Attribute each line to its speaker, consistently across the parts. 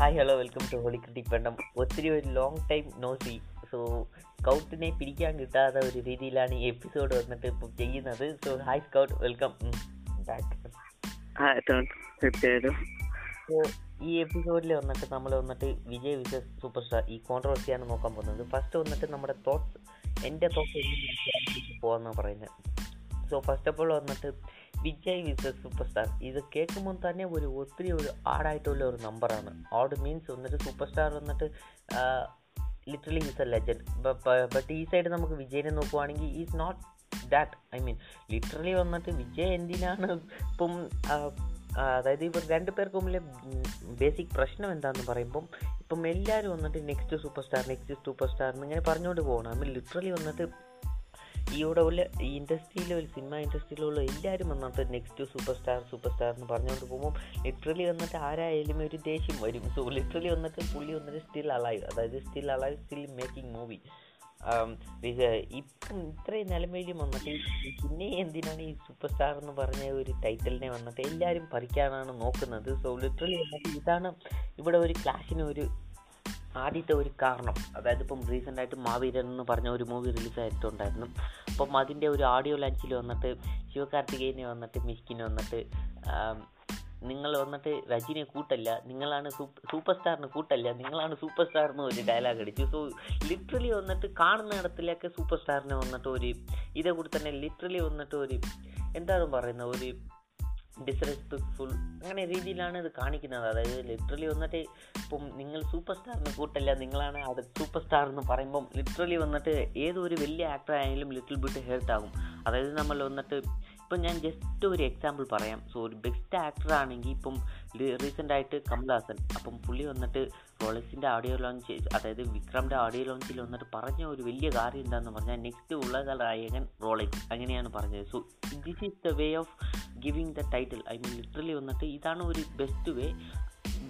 Speaker 1: Hi hello welcome to holy critic പെണ്ണം ഒത്തിരി ഒരു long time no see so സ്കൗട്ടിനെ പിടിക്കാൻ കിട്ടാത്ത ഒരു രീതിയിലാണ് ഈ എപ്പിസോഡ് വന്നിട്ട് ഇപ്പം ചെയ്യുന്നത്. So hi Scout welcome back so ഈ എപ്പിസോഡിൽ വന്നിട്ട് നമ്മൾ വന്നിട്ട് വിജയ് വിജയ് സൂപ്പർ സ്റ്റാർ ഈ കോൺട്രവേഴ്സിയാണ് നോക്കാൻ പോകുന്നത്. ഫസ്റ്റ് വന്നിട്ട് നമ്മുടെ തോട്ട്സ് എന്റെ തോട്ട്സ് പോകാമെന്നാണ് പറയുന്നത് സോ ഫസ്റ്റ് ഓഫ് ഓൾ വന്നിട്ട് വിജയ് വിസ സൂപ്പർ സ്റ്റാർ ഇത് കേൾക്കുമ്പോൾ തന്നെ ഒരു ഒത്തിരി ഒരു ആഡായിട്ടുള്ള ഒരു നമ്പറാണ്. ഓഡ് മീൻസ് വന്നിട്ട് സൂപ്പർ സ്റ്റാർ വന്നിട്ട് literally is a legend but ഈ സൈഡ് നമുക്ക് വിജയനെ നോക്കുവാണെങ്കിൽ is not that I mean literally വന്നിട്ട് വിജയ് എന്തിനാണ് ഇപ്പം അതായത് ഇവർ രണ്ട് പേർക്ക് മുമ്പിലെ ബേസിക് പ്രശ്നം എന്താണെന്ന് പറയുമ്പം ഇപ്പം എല്ലാവരും വന്നിട്ട് next super star next super star എന്നിങ്ങനെ പറഞ്ഞുകൊണ്ട് പോകണം. ഐ മീൻ ലിറ്ററലി വന്നിട്ട് ഈ ഇൻഡസ്ട്രിയിലെ ഒരു സിനിമ ഇൻഡസ്ട്രിയിലുള്ള എല്ലാവരും വന്നിട്ട് next super star super star എന്ന് പറഞ്ഞുകൊണ്ട് പോകുമ്പോൾ ലിറ്ററലി വന്നിട്ട് ആരായാലും ഒരു ദേഷ്യം വരും. സോ ലിറ്ററലി വന്നിട്ട് പുള്ളി വന്നിട്ട് സ്റ്റിൽ അലൈവ് അതായത് still alive still making movie ഇപ്പം ഇത്രയും നിലമയിലും വന്നിട്ട് പിന്നെ എന്തിനാണ് ഈ സൂപ്പർ സ്റ്റാർ എന്ന് പറഞ്ഞ ഒരു ടൈറ്റിലിനെ വന്നിട്ട് എല്ലാവരും പറിക്കാനാണ് നോക്കുന്നത്? സോ ലിറ്ററലി വന്നിട്ട് ഇതാണ് ഇവിടെ ഒരു ക്ലാഷിന് ഒരു ആദ്യത്തെ ഒരു കാരണം അതായത് ഇപ്പം റീസെന്റായിട്ട് മാവീരൻ എന്ന് പറഞ്ഞ ഒരു മൂവി റിലീസായിട്ടുണ്ടായിരുന്നു അപ്പം അതിന്റെ ഒരു ഓഡിയോ ലാഞ്ചിൽ വന്നിട്ട് ശിവകാർത്തികേയനെ വന്നിട്ട് മിഷ്കിനെ വന്നിട്ട് നിങ്ങൾ വന്നിട്ട് രജനിയെ കൂട്ടല്ല നിങ്ങളാണ് സൂപ്പർ സ്റ്റാറിന് കൂട്ടല്ല നിങ്ങളാണ് സൂപ്പർ സ്റ്റാർ ഒരു ഡയലോഗ് അടിച്ചു. സോ ലിറ്ററലി വന്നിട്ട് കാണുന്ന ഇടത്തിലൊക്കെ സൂപ്പർ സ്റ്റാറിനെ വന്നിട്ട് ഒരു ഇതേ കൂടി തന്നെ ലിറ്ററലി വന്നിട്ട് ഒരു എന്താണ് പറയുന്നത്? ഒരു ഡിസ്റെസ്പെക്ട്ഫുൾ അങ്ങനെ രീതിയിലാണ് ഇത് കാണിക്കുന്നത്. അതായത് ലിറ്ററലി വന്നിട്ട് ഇപ്പം നിങ്ങൾ സൂപ്പർ സ്റ്റാറിന് കൂട്ടല്ല നിങ്ങളാണ് അത് സൂപ്പർ സ്റ്റാർ എന്ന് പറയുമ്പം ലിറ്ററലി വന്നിട്ട് ഏതൊരു വലിയ ആക്ടർ ആയാലും ലിറ്റിൽ ബിറ്റ് ഹെൽത്ത് ആകും. അതായത് നമ്മൾ വന്നിട്ട് ഇപ്പം ഞാൻ ജസ്റ്റ് ഒരു എക്സാമ്പിൾ പറയാം. സോ ഒരു ബെസ്റ്റ് ആക്ടർ ആണെങ്കിൽ ഇപ്പം റീസെന്റ് ആയിട്ട് കമൽഹാസൻ അപ്പം പുള്ളി വന്നിട്ട് റോളക്സിന്റെ ഓഡിയോ ലോഞ്ച് അതായത് വിക്രമിന്റെ ഓഡിയോ ലോഞ്ചിൽ വന്നിട്ട് പറഞ്ഞ ഒരു വലിയ കാര്യം എന്താണെന്ന് പറഞ്ഞാൽ നെക്സ്റ്റ് ഉള്ള നായകൻ റോളക്സ് അങ്ങനെയാണ് പറഞ്ഞത്. So this is the way of giving the title I mean literally വന്നിട്ട് ഇതാണ് ഒരു ബെസ്റ്റ് വേ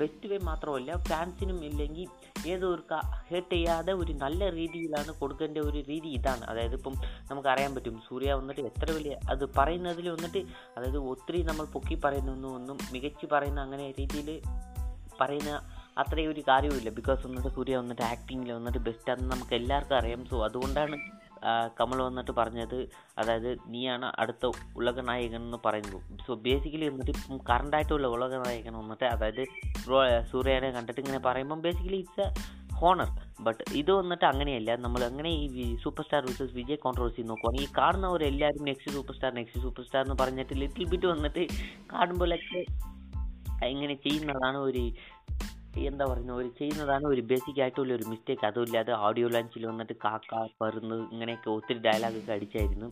Speaker 1: ബെസ്റ്റ് വേ മാത്രമല്ല ഫാൻസിനും ഇല്ലെങ്കിൽ ഏതൊരു ഹേർട്ട് ചെയ്യാതെ ഒരു നല്ല രീതിയിലാണ് കൊടുക്കേണ്ട ഒരു രീതി ഇതാണ്. അതായത് ഇപ്പം നമുക്കറിയാൻ പറ്റും സൂര്യ വന്നിട്ട് എത്ര വലിയ അത് പറയുന്നതിൽ വന്നിട്ട് അതായത് ഒത്തിരി നമ്മൾ പൊക്കി പറയുന്നൊന്നും ഒന്നും മികച്ച് പറയുന്ന അങ്ങനെ രീതിയിൽ പറയുന്ന അത്രയും ഒരു കാര്യവുമില്ല. ബിക്കോസ് വന്നിട്ട് സൂര്യ വന്നിട്ട് ആക്ടിങ്ങിൽ വന്നിട്ട് ബെസ്റ്റ് ആണെന്ന് നമുക്ക് എല്ലാവർക്കും അറിയാം. സോ അതുകൊണ്ടാണ് കമൽ വന്നിട്ട് പറഞ്ഞത് അതായത് നീയാണ് അടുത്ത ഉലകനായകൻ എന്ന് പറയുന്നത്. സോ ബേസിക്കലി വന്നിട്ട് ഇപ്പം കറണ്ടായിട്ടുള്ള ഉലക നായകൻ വന്നിട്ട് അതായത് സൂര്യനെ കണ്ടിട്ട് ഇങ്ങനെ പറയുമ്പം basically it's a honour but ഇത് വന്നിട്ട് അങ്ങനെയല്ല. നമ്മൾ അങ്ങനെ ഈ super star versus Vijay controversy നോക്കുവാണെങ്കിൽ ഈ കാണുന്നവരെല്ലാവരും next super star next super star എന്ന് പറഞ്ഞിട്ട് ലിറ്റിൽ ബിറ്റ് വന്നിട്ട് കാണുമ്പോഴൊക്കെ ഇങ്ങനെ ചെയ്യുന്നതാണ് ഒരു എന്താ പറയുന്നത് ഒരു ചെയ്യുന്നതാണ് ഒരു ബേസിക് ആയിട്ടുള്ള ഒരു മിസ്റ്റേക്ക് അതുമില്ലാതെ ഓഡിയോ ലാഞ്ചിൽ വന്നിട്ട് കാക്ക പറന്ന് ഇങ്ങനെയൊക്കെ ഒത്തിരി ഡയലോഗൊക്കെ അടിച്ചായിരുന്നു.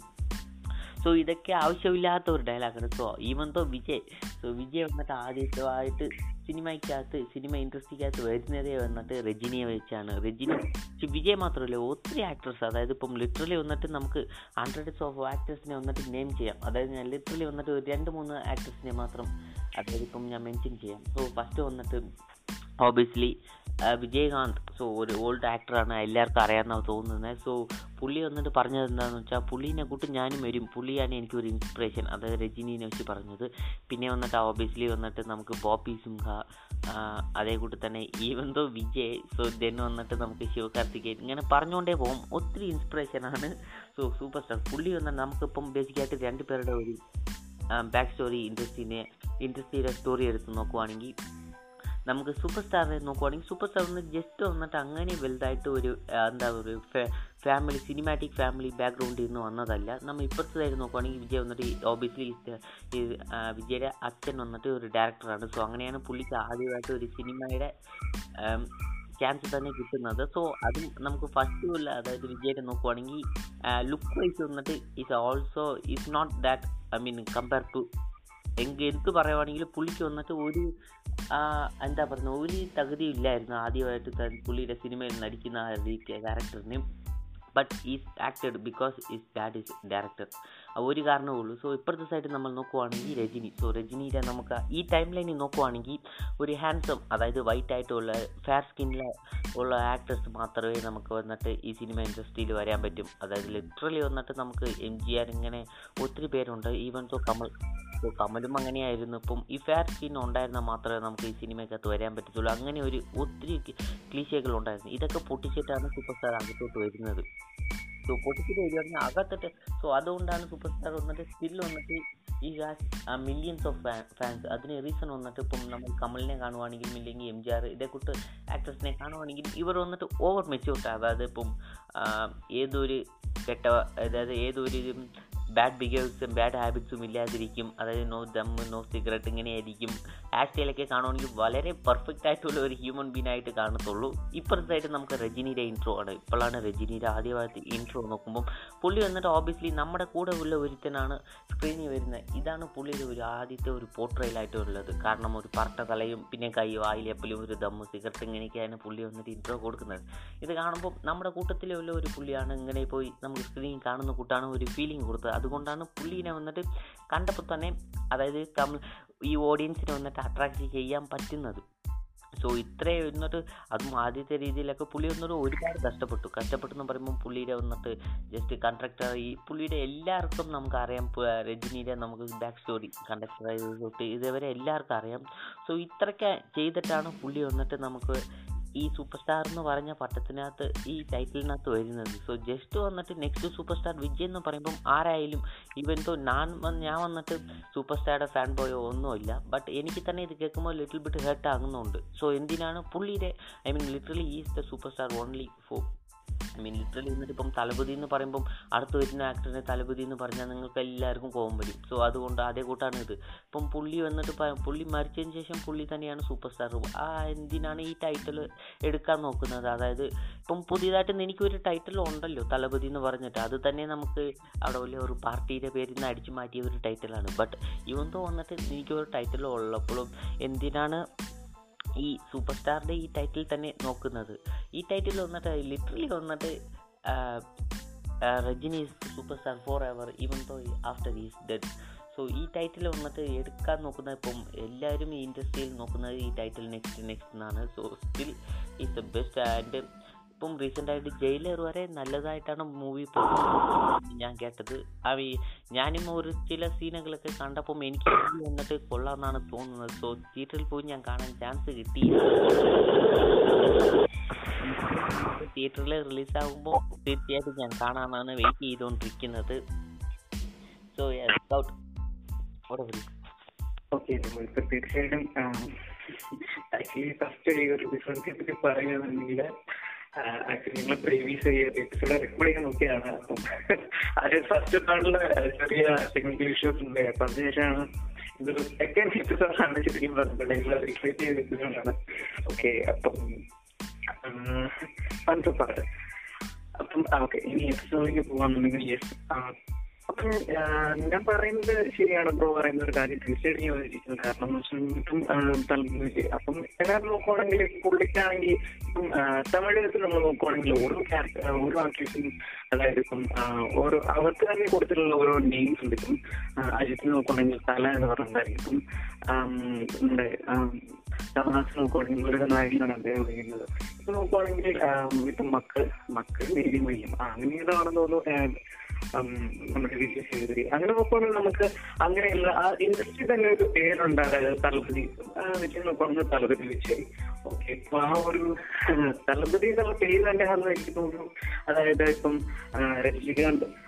Speaker 1: സോ ഇതൊക്കെ ആവശ്യമില്ലാത്ത ഒരു ഡയലോഗാണ് സോ ഈവൻ തോ വിജയ് സോ വിജയ് വന്നിട്ട് ആദ്യമായിട്ട് സിനിമയ്ക്കകത്ത് സിനിമ ഇൻഡസ്ട്രിക്കകത്ത് വരുന്നതേ വന്നിട്ട് രജനിയെ വെച്ചാണ്. രജനി വിജയ് മാത്രമല്ല ഒത്തിരി ആക്ട്രസ് അതായത് ഇപ്പം ലിറ്ററലി വന്നിട്ട് നമുക്ക് ഹൺഡ്രഡ്സ് ഓഫ് ആക്ട്രസിനെ വന്നിട്ട് നെയിം ചെയ്യാം. അതായത് ഞാൻ ലിറ്ററലി വന്നിട്ട് രണ്ട് മൂന്ന് ആക്ട്രസിനെ മാത്രം അതായത് ഇപ്പം ഞാൻ മെൻഷൻ ചെയ്യാം. സോ ഫസ്റ്റ് വന്നിട്ട് ഓബിയസ്ലി വിജയകാന്ത്. സോ ഒരു ഓൾഡ് ആക്ടറാണ് എല്ലാവർക്കും അറിയാമെന്നാണ് തോന്നുന്നത്. സോ പുള്ളി വന്നിട്ട് പറഞ്ഞത് എന്താണെന്ന് വെച്ചാൽ പുള്ളീനെ കൂട്ട് ഞാനും വരും. പുള്ളിയാണ് എനിക്കൊരു ഇൻസ്പിറേഷൻ അതായത് രജനീനെ വെച്ച് പറഞ്ഞത്. പിന്നെ വന്നിട്ട് ഓബിയസ്ലി വന്നിട്ട് നമുക്ക് ബോപ്പി സിംഹ അതേ കൂട്ടി തന്നെ even though Vijay so then വന്നിട്ട് നമുക്ക് ശിവകാർത്തികേയൻ. ഇങ്ങനെ പറഞ്ഞുകൊണ്ടേ പോകും. ഒത്തിരി ഇൻസ്പിറേഷനാണ് സോ സൂപ്പർ സ്റ്റാർ പുള്ളി വന്നിട്ട് നമുക്കിപ്പം ബേസിക്കായിട്ട് രണ്ട് പേരുടെ ഒരു ബാക്ക് സ്റ്റോറി ഇൻഡസ്ട്രീനെ ഇൻഡസ്ട്രിയുടെ സ്റ്റോറി എടുത്ത് നോക്കുവാണെങ്കിൽ നമുക്ക് സൂപ്പർ സ്റ്റാറിനെ നോക്കുവാണെങ്കിൽ സൂപ്പർ സ്റ്റാറിന് ജസ്റ്റ് വന്നിട്ട് അങ്ങനെ വലുതായിട്ട് ഒരു എന്താ ഒരു ഫാമിലി സിനിമാറ്റിക് ഫാമിലി ബാക്ക്ഗ്രൗണ്ടിൽ നിന്ന് വന്നതല്ല. നമ്മൾ ഇപ്പോഴത്തെ സൈഡ് നോക്കുവാണെങ്കിൽ വിജയ് വന്നിട്ട് ഓബിയസ്ലി വിജയുടെ അച്ഛൻ വന്നിട്ട് ഒരു ഡയറക്ടറാണ് സോ അങ്ങനെയാണ് പുള്ളിക്ക് ആദ്യമായിട്ട് ഒരു സിനിമയുടെ ചാൻസ് തന്നെ കിട്ടുന്നത്. സോ അതും നമുക്ക് ഫസ്റ്റ് ഉള്ള അതായത് വിജയുടെ നോക്കുവാണെങ്കിൽ ലുക്ക് വൈസ് വന്നിട്ട് is also is not that I mean compare to എങ്കിൽ എനിക്ക് പറയുവാണെങ്കിൽ പുള്ളിക്ക് വന്നിട്ട് ഒരു എന്താ പറയുക ഒരു തകുതിയില്ലായിരുന്നു ആദ്യമായിട്ട് പുള്ളിയുടെ സിനിമയിൽ നടിക്കുന്ന ആ but is acted because is dad is director ഒരു കാരണമേ ഉള്ളൂ. സോ ഇപ്പുറത്തെ സൈഡ് നമ്മൾ നോക്കുവാണെങ്കിൽ രജനി. സോ രജനിയുടെ നമുക്ക് ഈ ടൈം ലൈനിൽ നോക്കുവാണെങ്കിൽ ഒരു ഹാൻസം അതായത് വൈറ്റ് ആയിട്ടുള്ള ഫെയർ സ്കിന്നിൽ ഉള്ള ആക്ടേഴ്സ് മാത്രമേ നമുക്ക് വന്നിട്ട് ഈ സിനിമ ഇൻഡസ്ട്രിയിൽ വരാൻ പറ്റും. അതായത് ലിറ്ററലി വന്നിട്ട് നമുക്ക് എം ജി ആർ ഇങ്ങനെ ഒത്തിരി പേരുണ്ട്. ഈവൻ സോ കമൽ ഇപ്പോൾ കമലും അങ്ങനെയായിരുന്നു. ഇപ്പം ഈ ഫെയർ സീൻ ഉണ്ടായിരുന്നാൽ മാത്രമേ നമുക്ക് ഈ സിനിമയ്ക്കകത്ത് വരാൻ പറ്റത്തുള്ളൂ. അങ്ങനെ ഒരു ഒത്തിരി ക്ലീശകൾ ഉണ്ടായിരുന്നു. ഇതൊക്കെ പൊട്ടിച്ചിട്ടാണ് സൂപ്പർ സ്റ്റാർ അകത്തോട്ട് വരുന്നത്. സോ പൊട്ടിച്ചിട്ട് വരികയാണെങ്കിൽ അകത്തിട്ട് സോ അതുകൊണ്ടാണ് സൂപ്പർ സ്റ്റാർ വന്നിട്ട് സ്റ്റിൽ വന്നിട്ട് ഈ മില്യൺസ് ഓഫ് ഫാൻസ് അതിന് റീസൺ വന്നിട്ട് ഇപ്പം നമ്മൾ കമലിനെ കാണുവാണെങ്കിലും ഇല്ലെങ്കിൽ എം ജി ആർ ഇതേ കൂട്ട് ആക്ട്രസിനെ കാണുവാണെങ്കിൽ ഇവർ വന്നിട്ട് ഓവർ മെച്യൂർഡ് അതായത് ഇപ്പം ഏതൊരു കെട്ട അതായത് ഏതൊരു ബാഡ് ബിഹേവിയേഴ്സും ബാഡ് ഹാബിറ്റ്സും ഇല്ലാതിരിക്കും. അതായത് നോ ദം നോ സിഗരറ്റ് ഇങ്ങനെയായിരിക്കും. ടൈലൊക്കെ കാണുവാണെങ്കിൽ വളരെ പെർഫെക്റ്റ് ആയിട്ടുള്ള ഒരു ഹ്യൂമൻ ബീൻ ആയിട്ട് കാണത്തുള്ളൂ. ഇപ്പുറത്തായിട്ട് നമുക്ക് രജനിയുടെ ഇൻട്രോ ആണ്. ഇപ്പോഴാണ് രജനിയുടെ ആദ്യമായിട്ട് ഇൻട്രോ നോക്കുമ്പം പുള്ളി വന്നിട്ട് ഓബിയസ്ലി നമ്മുടെ കൂടെ ഉള്ള ഒരുത്തനാണ് സ്ക്രീനിൽ വരുന്നത്. ഇതാണ് പുള്ളിയുടെ ഒരു ആദ്യത്തെ ഒരു പോർട്രയിലായിട്ട് ഉള്ളത്. കാരണം ഒരു പറട്ട തലയും പിന്നെ കൈ വായിലെപ്പലും ഒരു ദമ്മ് സിഗരറ്റ് ഇങ്ങനെയൊക്കെയാണ് പുള്ളി വന്നിട്ട് ഇൻട്രോ കൊടുക്കുന്നത്. ഇത് കാണുമ്പോൾ നമ്മുടെ കൂട്ടത്തിലുള്ള ഒരു പുള്ളിയാണ് ഇങ്ങനെ പോയി നമുക്ക് സ്ക്രീനിൽ കാണുന്ന കൂട്ടാണ് ഒരു ഫീലിംഗ് കൊടുത്തത്. അതുകൊണ്ടാണ് പുള്ളീനെ വന്നിട്ട് കണ്ടപ്പോൾ തന്നെ അതായത് കമൽ ഈ ഓഡിയൻസിനെ വന്നിട്ട് അട്രാക്റ്റ് ചെയ്യാൻ പറ്റുന്നത്. സോ ഇത്രയും എന്നിട്ട് അതും ആദ്യത്തെ രീതിയിലൊക്കെ പുള്ളി വന്നിട്ട് ഒരുപാട് കഷ്ടപ്പെട്ടു. കഷ്ടപ്പെട്ടെന്ന് പറയുമ്പോൾ പുള്ളിയുടെ വന്നിട്ട് ജസ്റ്റ് കണ്ടക്ടർ ഈ പുള്ളിയുടെ എല്ലാവർക്കും നമുക്കറിയാം അറിയാം രജനീയുടെ നമുക്ക് ബാക്ക് സ്റ്റോറി കണ്ടക്ടർ തൊട്ട് ഇതേവരെ എല്ലാവർക്കും അറിയാം. സോ ഇത്രയ്ക്ക് ചെയ്തിട്ടാണ് പുള്ളി വന്നിട്ട് നമുക്ക് ഈ സൂപ്പർ സ്റ്റാർ എന്ന് പറഞ്ഞ പട്ടത്തിനകത്ത് ഈ ടൈറ്റിലിനകത്ത് വരുന്നത്. സോ ജസ്റ്റ് വന്നിട്ട് നെക്സ്റ്റ് സൂപ്പർ സ്റ്റാർ വിജയ് എന്ന് പറയുമ്പം ആരായാലും ഇവൻ തോ ഞാൻ ഞാൻ വന്നിട്ട് സൂപ്പർ സ്റ്റാറുടെ ഫാൻ ബോയോ ഒന്നുമില്ല. ബട്ട് എനിക്ക് തന്നെ ഇത് കേൾക്കുമ്പോൾ ലിറ്റിൽ ബിറ്റ് ഹേർട്ട് ആകുന്നുണ്ട്. സോ എന്തിനാണ് പുള്ളിയുടെ I mean literally is the super star only for I mean literally എന്നിട്ട് ഇപ്പം തലപതി എന്ന് പറയുമ്പം അടുത്ത് വരുന്ന ആക്ടറിനെ തലപതി എന്ന് പറഞ്ഞാൽ നിങ്ങൾക്ക് എല്ലാവർക്കും കോപം വരും. സോ അതുകൊണ്ട് അതേ കൂട്ടാണ് ഇത്. ഇപ്പം പുള്ളി വന്നിട്ട് പുള്ളി മരിച്ചതിന് ശേഷം പുള്ളി തന്നെയാണ് സൂപ്പർ സ്റ്റാർ ആ എന്തിനാണ് ഈ ടൈറ്റിൽ എടുക്കാൻ നോക്കുന്നത്? അതായത് ഇപ്പം പുതിയതായിട്ട് എനിക്കൊരു ടൈറ്റിൽ ഉണ്ടല്ലോ തലപതി എന്ന് പറഞ്ഞിട്ട്. അത് തന്നെ നമുക്ക് അവിടെ വലിയ ഒരു പാർട്ടിയുടെ പേരിൽ നിന്ന് അടിച്ചു മാറ്റിയ ഒരു ടൈറ്റിലാണ് ബട്ട് ഇവന്തോ വന്നിട്ട് എനിക്കൊരു ടൈറ്റിൽ ഉള്ളപ്പോഴും എന്തിനാണ് ഈ സൂപ്പർ സ്റ്റാറിന്റെ ഈ ടൈറ്റിൽ തന്നെ നോക്കുന്നത്. ഈ ടൈറ്റിൽ വന്നിട്ട് ലിറ്ററലി വന്നിട്ട് Rajini super star for ever even though after is dead so ഈ ടൈറ്റിൽ വന്നിട്ട് എടുക്കാൻ നോക്കുന്ന ഇപ്പം എല്ലാവരും ഈ ഇൻഡസ്ട്രിയിൽ നോക്കുന്നത് ഈ ടൈറ്റിൽ നെക്സ്റ്റ് നെക്സ്റ്റ് എന്നാണ് so still is the best and ഇപ്പം റീസെന്റ് ആയിട്ട് ജയിലർ വരെ നല്ലതായിട്ടാണ് മൂവി പോകുന്നത് ഞാൻ കേട്ടത്. അവ ഞാനും ഒരു ചില സീനുകളൊക്കെ കണ്ടപ്പം എനിക്ക് വന്നിട്ട് കൊള്ളാമെന്നാണ് തോന്നുന്നത്. സോ തിയേറ്ററിൽ പോയി ഞാൻ കാണാൻ ചാൻസ് കിട്ടി തിയേറ്ററിൽ റിലീസാകുമ്പോൾ തീർച്ചയായിട്ടും ഞാൻ കാണാനാണ് വെയിറ്റ് ചെയ്തുകൊണ്ടിരിക്കുന്നത് സോ ഔട്ട്
Speaker 2: തീർച്ചയായിട്ടും ഫസ്റ്റ് ഈ ഒരു എപ്പിസോഡിനെ പറ്റി പറയുകയാണെന്നുണ്ടെങ്കിൽ ആക്ച്വലി നിങ്ങൾ പ്രീവിയസ് എപ്പിസോഡ് റെക്കോർഡ് ചെയ്യാൻ നോക്കിയതാണ്. അപ്പം അത് ഫസ്റ്റ് പാർട്ടിൽ ചെറിയ ടെക്നിക്കൽ ഇഷ്യൂസ് ഉണ്ട്. അപ്പൊ അതിനുശേഷമാണ് ഇതൊരു സെക്കൻഡ് എപ്പിസോഡാണ് ശരിക്കും നിങ്ങൾ റിക്രിയേറ്റ് ചെയ്ത എപ്പിസോഡാണ് ഓക്കെ അപ്പം പണ്ട് പാട്ട്. അപ്പം ഓക്കെ ഇനി എപ്പിസോഡിലേക്ക് പോകാന്നുണ്ടെങ്കിൽ യെസ് ഞാൻ പറയുന്നത് ശരിയാണ് ബ്രോ പറയുന്ന ഒരു കാര്യം. തീർച്ചയായിട്ടും യോജിക്കുന്നു കാരണം ഇപ്പം തലമുറ അപ്പം എല്ലാവരും നോക്കുവാണെങ്കിൽ പുള്ളിക്കാണെങ്കിൽ ഇപ്പം തമിഴകത്തിൽ നമ്മൾ നോക്കുവാണെങ്കിൽ ഓരോ ക്യാരക്ടർ ഓരോ ആക്ടേഴ്സിനും അതായത് ഇപ്പം ഓരോ അവർക്ക് തന്നെ കൊടുത്തിട്ടുള്ള ഓരോ നെയിംസ് ഉണ്ട്. ഇപ്പം അജിത്ത് നോക്കുവാണെങ്കിൽ തല എന്ന് പറഞ്ഞിട്ടുണ്ടായിരിക്കും നമ്മുടെ കമൽഹാസൻ നോക്കുവാണെങ്കിൽ ഒരു നായകനാണ് അദ്ദേഹം വിളിക്കുന്നത്. ഇപ്പൊ നോക്കുവാണെങ്കിൽ ഇപ്പം മക്കൾ മക്കൾ നീതി മയ്യം അങ്ങനെയുള്ളതാണെന്ന് തോന്നുന്നു അങ്ങനെ നോക്കുമ്പോൾ നമുക്ക് അങ്ങനെയുള്ള ആ ഇൻഡസ്ട്രി തന്നെ ഒരു പേരുണ്ട്. അതായത് തലപതി വിജയ് തലപതി വിജയ്. ഓക്കെ ഇപ്പൊ ആ ഒരു തലപതി എന്നുള്ള പേര് തന്നെ എനിക്ക് തോന്നുന്നു. അതായത് ഇപ്പം രജനീകാന്ത്.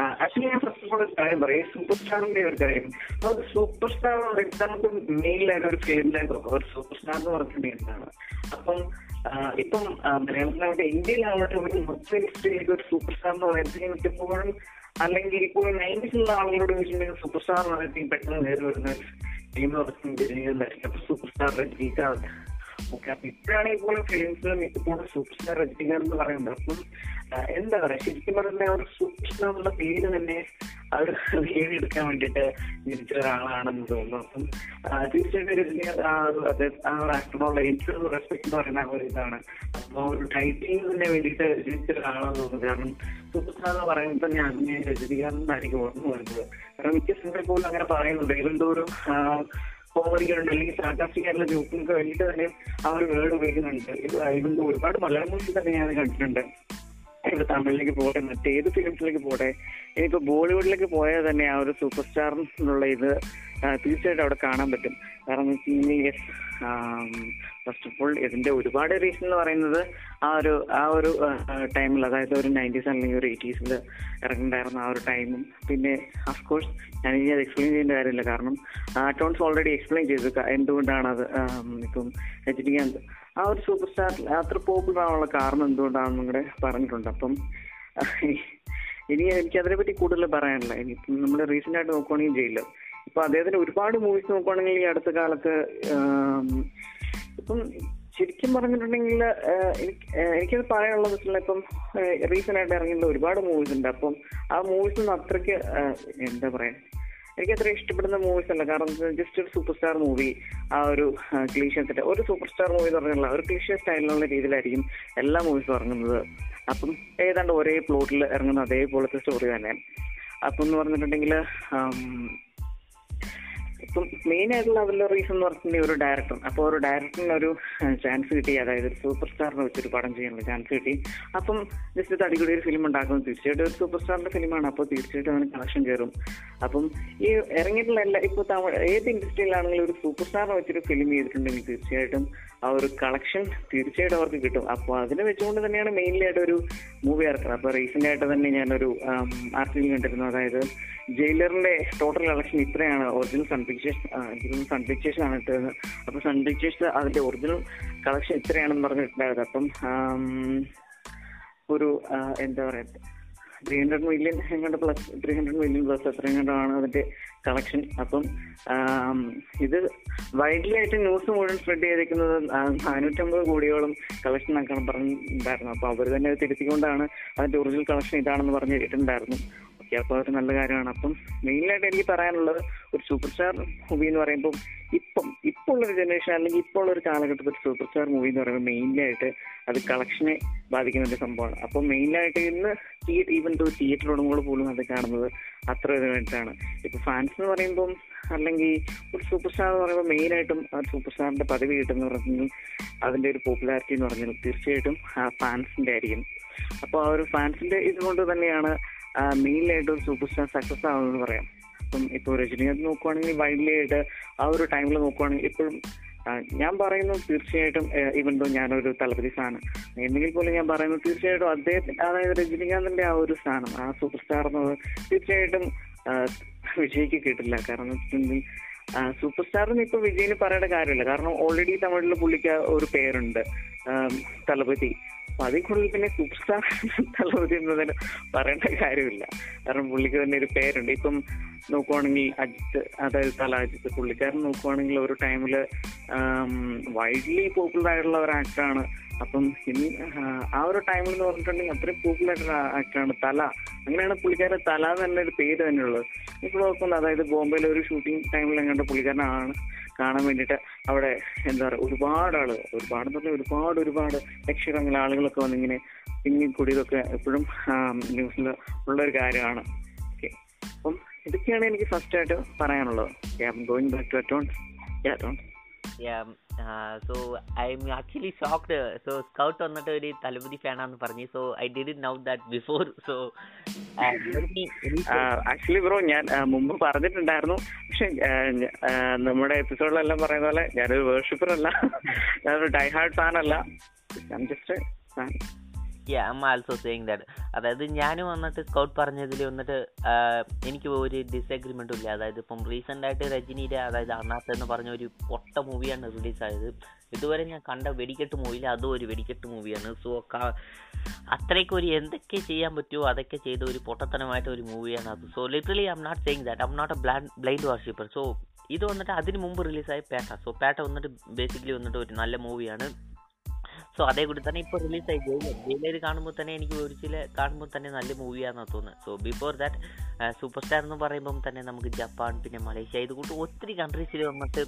Speaker 2: ആക്ച്വലി ഞാൻ ഫസ്റ്റ് ഓഫ് ഓൾ ഒരു കാര്യം പറയാം. സൂപ്പർ സ്റ്റാറിന്റെ ഒരു കാര്യം. അത് സൂപ്പർ സ്റ്റാർ എന്ന് പറയുന്നത് നമുക്ക് മെയിലായിട്ട് ഒരു ഫേമിലായിട്ട് ഒരു സൂപ്പർ സ്റ്റാർ എന്ന് പറഞ്ഞിട്ട് എന്താണ്? അപ്പം ഇപ്പം മലയാളത്തിലാവട്ടെ ഇന്ത്യയിലാവട്ടെ ഒരു മൊത്തം ഇൻഡസ്ട്രിയിലേക്ക് ഒരു സൂപ്പർ സ്റ്റാർ എന്ന് പറയുന്നത് മിക്കപ്പോഴും അല്ലെങ്കിൽ ഇപ്പോൾ നയന്റീസിലുള്ള ആളുകളോട് ചോദിച്ചിട്ടുണ്ടെങ്കിൽ സൂപ്പർ സ്റ്റാർ എന്ന് പറയുന്നത് പെട്ടെന്ന് നേരെ വരുന്ന ടീം സൂപ്പർ സ്റ്റാർ രജനീകാന്ത് ഇപ്പോഴാണെങ്കിൽ പോലും ഫിലിംസ് മിക്കപ്പോഴും സൂപ്പർ സ്റ്റാർ രജനീകാന്ത് എന്ന് പറയുന്നത്. അപ്പം എന്താ പറയാ ശരിക്കും പറഞ്ഞാൽ ഒരു സൂപ്പർ സ്റ്റാർ എന്നുള്ള പേര് തന്നെ അവർ നേടിയെടുക്കാൻ വേണ്ടിയിട്ട് ജനിച്ച ഒരാളാണെന്ന് തോന്നുന്നു. അപ്പം തീർച്ചയായിട്ടും ആ ഏറ്റവും റെസ്പെക്ട് എന്ന് പറയുന്ന ഒരു ഇതാണ്. അപ്പൊ ഒരു ടൈറ്റിലിന് ജനിച്ച ഒരാളാണെന്ന് തോന്നുന്നു. കാരണം സൂപ്പർ സ്റ്റാർ എന്ന് പറയുമ്പോൾ ഞാൻ അതിനെ രജനീകാന്ത് എന്നായിരിക്കും ഓർമ്മ വരുന്നത്. കാരണം മിക്ക സിനിമയിൽ പോലും അങ്ങനെ പറയുന്നുണ്ട്. ഒരു കോമഡികളുണ്ട്. അല്ലെങ്കിൽ സാർക്കാസ്റ്റിക് ജോക്കുകൾക്ക് വേണ്ടിയിട്ട് തന്നെ ആ ഒരു വേർഡ് ഉപയോഗിക്കുന്നുണ്ട്. ഇത് ഇതിന്റെ ഒരുപാട് മലയാളം മൂവീസ് തന്നെ ഞാൻ കണ്ടിട്ടുണ്ട്. ഇപ്പൊ തമിഴിലേക്ക് പോകട്ടെ മറ്റേത് ഫിലിംസിലേക്ക് പോകട്ടെ ഇനിയിപ്പോ ബോളിവുഡിലേക്ക് പോയാൽ തന്നെ ആ ഒരു സൂപ്പർ സ്റ്റാർ എന്നുള്ള ഇത് തീർച്ചയായിട്ടും അവിടെ കാണാൻ പറ്റും. കാരണം വെച്ച് കഴിഞ്ഞാൽ ഫസ്റ്റ് ഓഫ് ഓൾ ഇതിന്റെ ഒരുപാട് റീസൺ എന്ന് പറയുന്നത് ആ ഒരു ആ ഒരു ടൈമിൽ അതായത് ഒരു നയന്റീസ് അല്ലെങ്കിൽ ഒരു എയ്റ്റീസിൽ ഇറങ്ങുന്നുണ്ടായിരുന്ന ആ ഒരു ടൈമും പിന്നെ അഫ്കോഴ്സ് ഞാൻ ഇനി അത് എക്സ്പ്ലെയിൻ ചെയ്യേണ്ട കാര്യമില്ല. കാരണം ടോൺസ് ഓൾറെഡി എക്സ്പ്ലെയിൻ ചെയ്തു. എന്തുകൊണ്ടാണ് അത് ഇപ്പം രജനികാന്ത് ആ ഒരു സൂപ്പർ സ്റ്റാർ അത്ര പോപ്പുലർ ആവാനുള്ള കാരണം എന്തുകൊണ്ടാണെന്നും കൂടെ പറഞ്ഞിട്ടുണ്ട്. അപ്പം ഇനി എനിക്ക് അതിനെപ്പറ്റി കൂടുതൽ പറയാനില്ല. ഇനി നമ്മൾ റീസെന്റ് ആയിട്ട് നോക്കുവാണെങ്കിൽ ജയിലർ ഇപ്പൊ അദ്ദേഹത്തിന് ഒരുപാട് മൂവീസ് നോക്കുവാണെങ്കിൽ ഈ അടുത്ത കാലത്ത് ഇപ്പം ശരിക്കും പറഞ്ഞിട്ടുണ്ടെങ്കിൽ എനിക്ക് എനിക്കത് പറയാനുള്ളത് വെച്ചാൽ ഇപ്പം റീസെന്റ് ആയിട്ട് ഇറങ്ങിയിട്ടുള്ള ഒരുപാട് മൂവീസ് ഉണ്ട്. അപ്പം ആ മൂവീസ് ഒന്നും അത്രയ്ക്ക് എന്താ പറയാ എനിക്ക് അത്ര ഇഷ്ടപ്പെടുന്ന മൂവീസ് അല്ല. കാരണം ജസ്റ്റ് ഒരു സൂപ്പർ സ്റ്റാർ മൂവി ആ ഒരു ക്ലീഷ ഒരു സൂപ്പർ സ്റ്റാർ മൂവി എന്ന് പറഞ്ഞാൽ ഒരു ക്ലീഷ സ്റ്റൈലിലുള്ള രീതിയിലായിരിക്കും എല്ലാ മൂവീസും ഇറങ്ങുന്നത്. അപ്പം ഏതാണ്ട് ഒരേ പ്ലോട്ടിൽ ഇറങ്ങുന്ന അതേപോലത്തെ സ്റ്റോറി തന്നെ അപ്പം എന്ന് പറഞ്ഞിട്ടുണ്ടെങ്കിൽ ഇപ്പം മെയിൻ ആയിട്ടുള്ള അവരുടെ റീസൺ എന്ന് പറഞ്ഞിട്ടുണ്ടെങ്കിൽ ഒരു ഡയറക്ടർ അപ്പോൾ ഒരു ഡയറക്ടറിന് ഒരു ചാൻസ് കിട്ടി. അതായത് ഒരു സൂപ്പർ സ്റ്റാറിനെ വെച്ചൊരു പടം ചെയ്യാനുള്ള ചാൻസ് കിട്ടി. അപ്പം ജസ്റ്റ് തടികൂടി ഒരു ഫിലിം ഉണ്ടാക്കുന്നത് തീർച്ചയായിട്ടും ഒരു സൂപ്പർ സ്റ്റാറിന്റെ ഫിലിമാണ് അപ്പോൾ തീർച്ചയായിട്ടും അവന് കളക്ഷൻ കയറും. അപ്പം ഈ ഇറങ്ങിയിട്ടുള്ള എല്ലാ ഇപ്പോൾ തമിഴ് ഏത് ഇൻഡസ്ട്രിയിലാണെങ്കിലും ഒരു സൂപ്പർ സ്റ്റാറിനെ വെച്ചൊരു ഫിലിം ചെയ്തിട്ടുണ്ടെങ്കിൽ തീർച്ചയായിട്ടും ആ ഒരു കളക്ഷൻ തീർച്ചയായിട്ടും അവർക്ക് കിട്ടും. അപ്പോൾ അതിനെ വെച്ചുകൊണ്ട് തന്നെയാണ് മെയിൻലി ആയിട്ട് ഒരു മൂവി ഇറക്കുന്നത് അപ്പോൾ റീസെന്റ് ആയിട്ട് തന്നെ ഞാനൊരു ആർട്ടിക്കൽ കണ്ടിരുന്നു. അതായത് ജയിലറിന്റെ ടോട്ടൽ കളക്ഷൻ ഇത്രയാണ്. ഒറിജിനൽ സൺ പിക്ചേഴ്സ് എനിക്ക് സൺ പിക്ചേഴ്സ് ആണ് ഇട്ടത്. അപ്പൊ സൺ പിക്ചേഴ്സ് അതിന്റെ ഒറിജിനൽ കളക്ഷൻ ഇത്രയാണെന്ന് പറഞ്ഞിട്ടുണ്ടായത്. അപ്പം ഒരു എന്താ പറയാ ത്രീ ഹൺഡ്രഡ് മില്യൺ എങ്ങാണ്ട് plus three hundred million plus എത്ര എങ്ങാണ്ടാണ് അതിന്റെ കളക്ഷൻ അപ്പം ഇത് വൈഡ്ലി ആയിട്ട് ന്യൂസ് മുഴുവൻ സ്പ്രെഡ് ചെയ്തിരിക്കുന്നത് നാനൂറ്റമ്പത് കോടിയോളം കളക്ഷൻ ആക്കാൻ പറഞ്ഞിട്ടുണ്ടായിരുന്നു അപ്പൊ അവർ തന്നെ തിരുത്തിക്കൊണ്ടാണ് അതിന്റെ ഒറിജിനൽ കളക്ഷൻ ഇതാണെന്ന് പറഞ്ഞിട്ടുണ്ടായിരുന്നു ഓക്കെ അപ്പോൾ അതൊരു നല്ല കാര്യമാണ്. അപ്പം മെയിനായിട്ട് എനിക്ക് പറയാനുള്ളത് ഒരു സൂപ്പർ സ്റ്റാർ മൂവി എന്ന് പറയുമ്പോൾ ഇപ്പം ഇപ്പോൾ ഉള്ളൊരു ജനറേഷൻ അല്ലെങ്കിൽ ഇപ്പോൾ ഉള്ള ഒരു കാലഘട്ടത്തിൽ സൂപ്പർ സ്റ്റാർ മൂവി എന്ന് പറയുമ്പോൾ മെയിനായിട്ട് അത് കളക്ഷനെ ബാധിക്കുന്ന ഒരു സംഭവമാണ്. അപ്പോൾ മെയിനായിട്ട് ഇന്ന് തിയേറ്റർ ഈവൻ ടു തിയേറ്റർ ഉടമകൾ പോലും അത് കാണുന്നത് അത്ര ഇത് വേണ്ടിയിട്ടാണ് ഇപ്പൊ ഫാൻസ് എന്ന് പറയുമ്പം അല്ലെങ്കിൽ ഒരു സൂപ്പർ സ്റ്റാർ എന്ന് പറയുമ്പോൾ മെയിനായിട്ടും ആ സൂപ്പർ സ്റ്റാറിന്റെ പദവി കിട്ടുന്ന പറഞ്ഞാൽ അതിന്റെ ഒരു പോപ്പുലാരിറ്റി എന്ന് പറഞ്ഞാൽ തീർച്ചയായിട്ടും ആ ഫാൻസിന്റെ ആയിരിക്കും. അപ്പോൾ ആ ഒരു ഫാൻസിന്റെ ഇതുകൊണ്ട് തന്നെയാണ് മെയിനായിട്ട് ഒരു സൂപ്പർ സ്റ്റാർ സക്സസ് ആവുന്നതെന്ന് പറയാം. അപ്പം ഇപ്പോൾ രജനീകാന്ത് നോക്കുവാണെങ്കിൽ വൈഡ്ലി ആയിട്ട് ആ ഒരു ടൈമിൽ നോക്കുവാണെങ്കിൽ ഇപ്പോഴും ഞാൻ പറയുന്നു തീർച്ചയായിട്ടും ഇവൻ ദോ ഞാനൊരു തലപതി സ്ഥാനം എന്നെങ്കിൽ പോലും ഞാൻ പറയുന്നു തീർച്ചയായിട്ടും അദ്ദേഹത്തിന് അതായത് രജനീകാന്തിന്റെ ആ ഒരു സ്ഥാനം ആ സൂപ്പർ സ്റ്റാർ എന്നത് തീർച്ചയായിട്ടും വിജയ്ക്ക് കിട്ടില്ല. കാരണം സൂപ്പർ സ്റ്റാറിന് ഇപ്പൊ വിജയിന് പറയേണ്ട കാര്യമില്ല. കാരണം ഓൾറെഡി തമിഴിൽ പുള്ളിക്ക് ഒരു പേരുണ്ട് തലപതി അപ്പൊ അതിൽ കൂടുതൽ പിന്നെ സൂപ്പർ പറയേണ്ട കാര്യമില്ല. കാരണം പുള്ളിക്ക് തന്നെ ഒരു പേരുണ്ട്. ഇപ്പം നോക്കുവാണെങ്കിൽ അജിത്ത് അതായത് തല അജിത്ത് പുള്ളിക്കാരൻ നോക്കുവാണെങ്കിൽ ഒരു ടൈമിൽ വൈഡ്ലി പോപ്പുലർ ആയിട്ടുള്ള ഒരു ആക്ടറാണ് അപ്പം ഇനി ആ ഒരു ടൈമിൽ എന്ന് പറഞ്ഞിട്ടുണ്ടെങ്കിൽ അത്രയും പോപ്പുലർ ആക്ടറാണ് തല. അങ്ങനെയാണ് പുള്ളിക്കാരൻ തല തന്നെ ഒരു പേര് തന്നെയുള്ളത് ഇപ്പോൾ നോക്കുന്നത് അതായത് ബോംബെയിലെ ഒരു ഷൂട്ടിംഗ് ടൈമിൽ എങ്ങാണ്ട് പുള്ളിക്കാരനാണ്. കാണാൻ വേണ്ടിയിട്ട് അവിടെ എന്താ പറയുക ഒരുപാട് ആൾ ഒരുപാട് എന്ന് പറഞ്ഞാൽ ഒരുപാട് ഒരുപാട് ലക്ഷക്കണക്കിന് ആളുകളൊക്കെ വന്നിങ്ങനെ തിങ്ങിക്കൂടിയതൊക്കെ കൂടിയതൊക്കെ എപ്പോഴും ന്യൂസിൽ ഉള്ള ഒരു കാര്യമാണ്. ഓക്കെ. അപ്പം ഇതൊക്കെയാണ് എനിക്ക് ഫസ്റ്റ് ആയിട്ട് പറയാനുള്ളത്. ഗോയിങ് ബാക്ക് ടു അറ്റോൺസ് അറ്റോൺസ്
Speaker 1: Yeah, I am actually shocked so Scout വന്നിട്ട് ഒരു തലപതി ഫാനാന്ന് പറഞ്ഞു. So I did know that before so
Speaker 2: actually bro ഞാൻ മുമ്പ് പറഞ്ഞിട്ടുണ്ടായിരുന്നു. പക്ഷെ നമ്മുടെ എപ്പിസോഡിലെല്ലാം പറയുന്ന പോലെ ഞാനൊരു വേർഷിപ്പർ അല്ല. ഞാനൊരു ഡൈഹാർഡ് ഫാൻ അല്ല. Just fan
Speaker 1: yeah I also saying that അതായത് ഞാൻ വന്നിട്ട് സ്കൗട്ട് പറഞ്ഞതിൽ വന്നിട്ട് എനിക്ക് ഒരു ഡിസഗ്രിമെന്റും ഇല്ല. അതായത് ഇപ്പം റീസെന്റായിട്ട് രജനിയുടെ അതായത് അണ്ണാത്ത എന്ന് പറഞ്ഞ ഒരു പൊട്ട മൂവിയാണ് റിലീസായത് ഇതുവരെ ഞാൻ കണ്ട വെടിക്കെട്ട് മൂവിയിൽ അതും ഒരു വെടിക്കെട്ട് മൂവിയാണ് സോ അത്രയ്ക്ക് ഒരു എന്തൊക്കെ ചെയ്യാൻ പറ്റുമോ അതൊക്കെ ചെയ്ത ഒരു പൊട്ടത്തനമായിട്ട് ഒരു മൂവിയാണ് അത്. So literally I not saying that I not a blind worshipper so ഇത് വന്നിട്ട് അതിന് മുമ്പ് റിലീസായ പേട്ട. സോ പേട്ട വന്നിട്ട് ബേസിക്കലി വന്നിട്ട് ഒരു നല്ല മൂവിയാണ് സോ അതേ കൂടി തന്നെ ഇപ്പോൾ റിലീസായി ജയിലർ ജയിലർ കാണുമ്പോൾ തന്നെ എനിക്ക് ഒരു ചില കാണുമ്പോൾ തന്നെ നല്ല മൂവിയാണെന്ന് തോന്നുന്നത് so before that super star എന്ന് പറയുമ്പം തന്നെ നമുക്ക് ജപ്പാൻ പിന്നെ മലേഷ്യ ഇത് കൂട്ട് ഒത്തിരി കൺട്രീസിൽ വന്നിട്ട്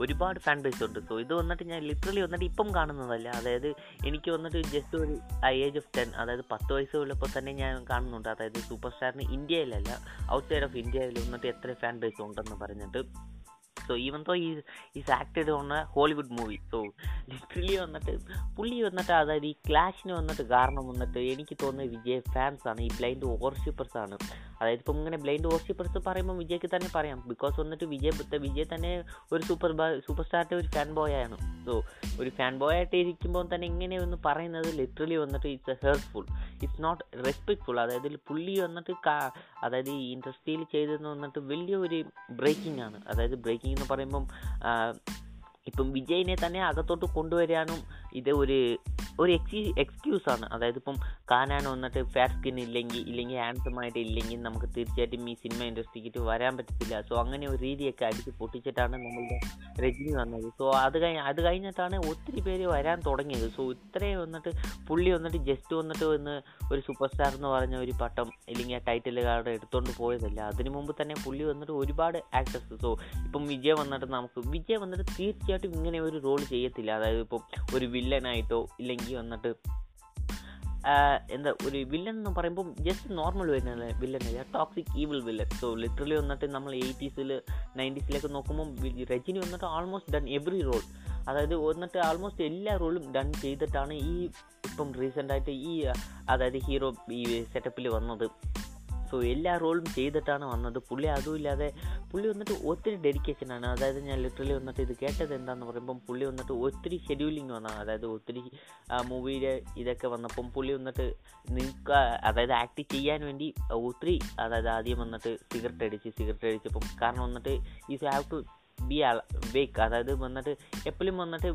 Speaker 1: ഒരുപാട് ഫാൻ ബേസ് ഉണ്ട്. സോ ഇത് വന്നിട്ട് ഞാൻ ലിറ്ററലി വന്നിട്ട് ഇപ്പം കാണുന്നതല്ല. അതായത് എനിക്ക് വന്നിട്ട് ജസ്റ്റ് ഒരു ഏജ് ഓഫ് ടെൻ അതായത് പത്ത് വയസ്സ് ഉള്ളപ്പോൾ തന്നെ ഞാൻ കാണുന്നുണ്ട്. അതായത് സൂപ്പർ സ്റ്റാറിന് ഇന്ത്യയിലല്ല ഔട്ട്സൈഡ് ഓഫ് ഇന്ത്യയിൽ വന്നിട്ട് എത്ര ഫാൻ ബേസ് ഉണ്ടെന്ന് പറഞ്ഞിട്ട്. സോ ഈവൻ തോ ഈ is acted on a Hollywood movie so literally വന്നിട്ട് പുള്ളി വന്നിട്ട് അതായത് ഈ ക്ലാഷിന് വന്നിട്ട് കാരണം വന്നിട്ട് എനിക്ക് തോന്നുന്നത് വിജയ് ഫാൻസ് ആണ്. ഈ ബ്ലൈൻഡ് ഓവർഷിപ്പേഴ്സ് ആണ്. അതായത് ഇപ്പം ഇങ്ങനെ ബ്ലൈൻഡ് ഓവർഷിപ്പേഴ്സ് പറയുമ്പോൾ വിജയ്ക്ക് തന്നെ പറയാം. ബിക്കോസ് വന്നിട്ട് വിജയ് വിജയ് തന്നെ ഒരു സൂപ്പർ സൂപ്പർ സ്റ്റാറിന്റെ ഒരു ഫാൻ ബോയ് ആണ്. സോ ഒരു ഫാൻ ബോയ് ആയിട്ട് ഇരിക്കുമ്പോൾ തന്നെ ഇങ്ങനെ ഒന്ന് പറയുന്നത് ലിറ്ററലി വന്നിട്ട് it's a hurtful it's not respectful അതായത് പുള്ളി വന്നിട്ട് അതായത് ഈ ഇൻഡസ്ട്രിയിൽ ചെയ്തെന്ന് വന്നിട്ട് വലിയൊരു ബ്രേക്കിംഗ് ആണ്. അതായത് ബ്രേക്കിംഗ് എന്ന് പറയുമ്പം ഇപ്പം വിജയിനെ തന്നെ അകത്തോട്ട് കൊണ്ടുവരാനും ഇത് ഒരു ഒരു എക്സി എക്സ്ക്യൂസാണ് അതായത് ഇപ്പം കാനാണ് വന്നിട്ട് ഫെയർ സ്കിൻ ഇല്ലെങ്കിൽ ഇല്ലെങ്കിൽ ആൻസമായിട്ട് ഇല്ലെങ്കിൽ നമുക്ക് തീർച്ചയായിട്ടും ഈ സിനിമ ഇൻഡസ്ട്രിക്ക് വരാൻ പറ്റത്തില്ല. സോ അങ്ങനെ ഒരു രീതിയൊക്കെ അടിച്ച് പൊട്ടിച്ചിട്ടാണ് നമ്മളുടെ രജനി വന്നത്. സോ അത് കഴിഞ്ഞ് അത് കഴിഞ്ഞിട്ടാണ് ഒത്തിരി പേര് വരാൻ തുടങ്ങിയത്. സോ ഇത്രയും വന്നിട്ട് പുള്ളി വന്നിട്ട് ജസ്റ്റ് വന്നിട്ട് വന്ന് ഒരു സൂപ്പർ സ്റ്റാർ എന്ന് പറഞ്ഞ ഒരു പട്ടം ഇല്ലെങ്കിൽ ആ ടൈറ്റിൽ കാർഡ് എടുത്തുകൊണ്ട് പോയതല്ല. അതിനു മുമ്പ് തന്നെ പുള്ളി വന്നിട്ട് ഒരുപാട് ആക്ടേഴ്സ് സോ ഇപ്പം വിജയ് വന്നിട്ട് നമുക്ക് വിജയ് വന്നിട്ട് തീർച്ചയായിട്ടും ഇങ്ങനെ ഒരു റോൾ ചെയ്യത്തില്ല. അതായത് ഇപ്പം ഒരു വില്ലനായിട്ടോ ഇല്ലെങ്കിൽ വന്നിട്ട് എന്താ ഒരു വില്ലൻ എന്ന് പറയുമ്പോൾ ജസ്റ്റ് നോർമൽ വില്ലൻ അല്ല? Toxic evil villain so literally വന്നിട്ട് നമ്മൾ എയ്റ്റീസിൽ നയന്റീസിലൊക്കെ നോക്കുമ്പോൾ രജനി വന്നിട്ട് ആൾമോസ്റ്റ് ഡൺ എവറി റോൾ അതായത് വന്നിട്ട് ആൾമോസ്റ്റ് എല്ലാ റോളും ഡൺ ചെയ്തിട്ടാണ് ഈ ഇപ്പം റീസെന്റായിട്ട് ഈ അതായത് ഹീറോ ഈ സെറ്റപ്പിൽ വന്നത്. സോ എല്ലാ റോളും ചെയ്തിട്ടാണ് വന്നത്. പുള്ളി അതും ഇല്ലാതെ പുള്ളി വന്നിട്ട് ഒത്തിരി ഡെഡിക്കേഷൻ ആണ്. അതായത് ഞാൻ ലിറ്ററലി വന്നിട്ട് ഇത് കേട്ടത് എന്താന്ന് പറയുമ്പം പുള്ളി വന്നിട്ട് ഒത്തിരി ഷെഡ്യൂളിങ് വന്നതാണ് അതായത് ഒത്തിരി മൂവിയുടെ ഇതൊക്കെ വന്നപ്പം പുള്ളി വന്നിട്ട് നിൽക്കുക അതായത് ആക്ട് ചെയ്യാൻ വേണ്ടി ഒത്തിരി അതായത് ആദ്യം വന്നിട്ട് സിഗരറ്റ് അടിച്ച് സിഗരറ്റ് അടിച്ചപ്പം കാരണം വന്നിട്ട് ഈ ഹാവ് ടു ബി വേക്ക് അതായത് വന്നിട്ട് എപ്പോഴും വന്നിട്ട്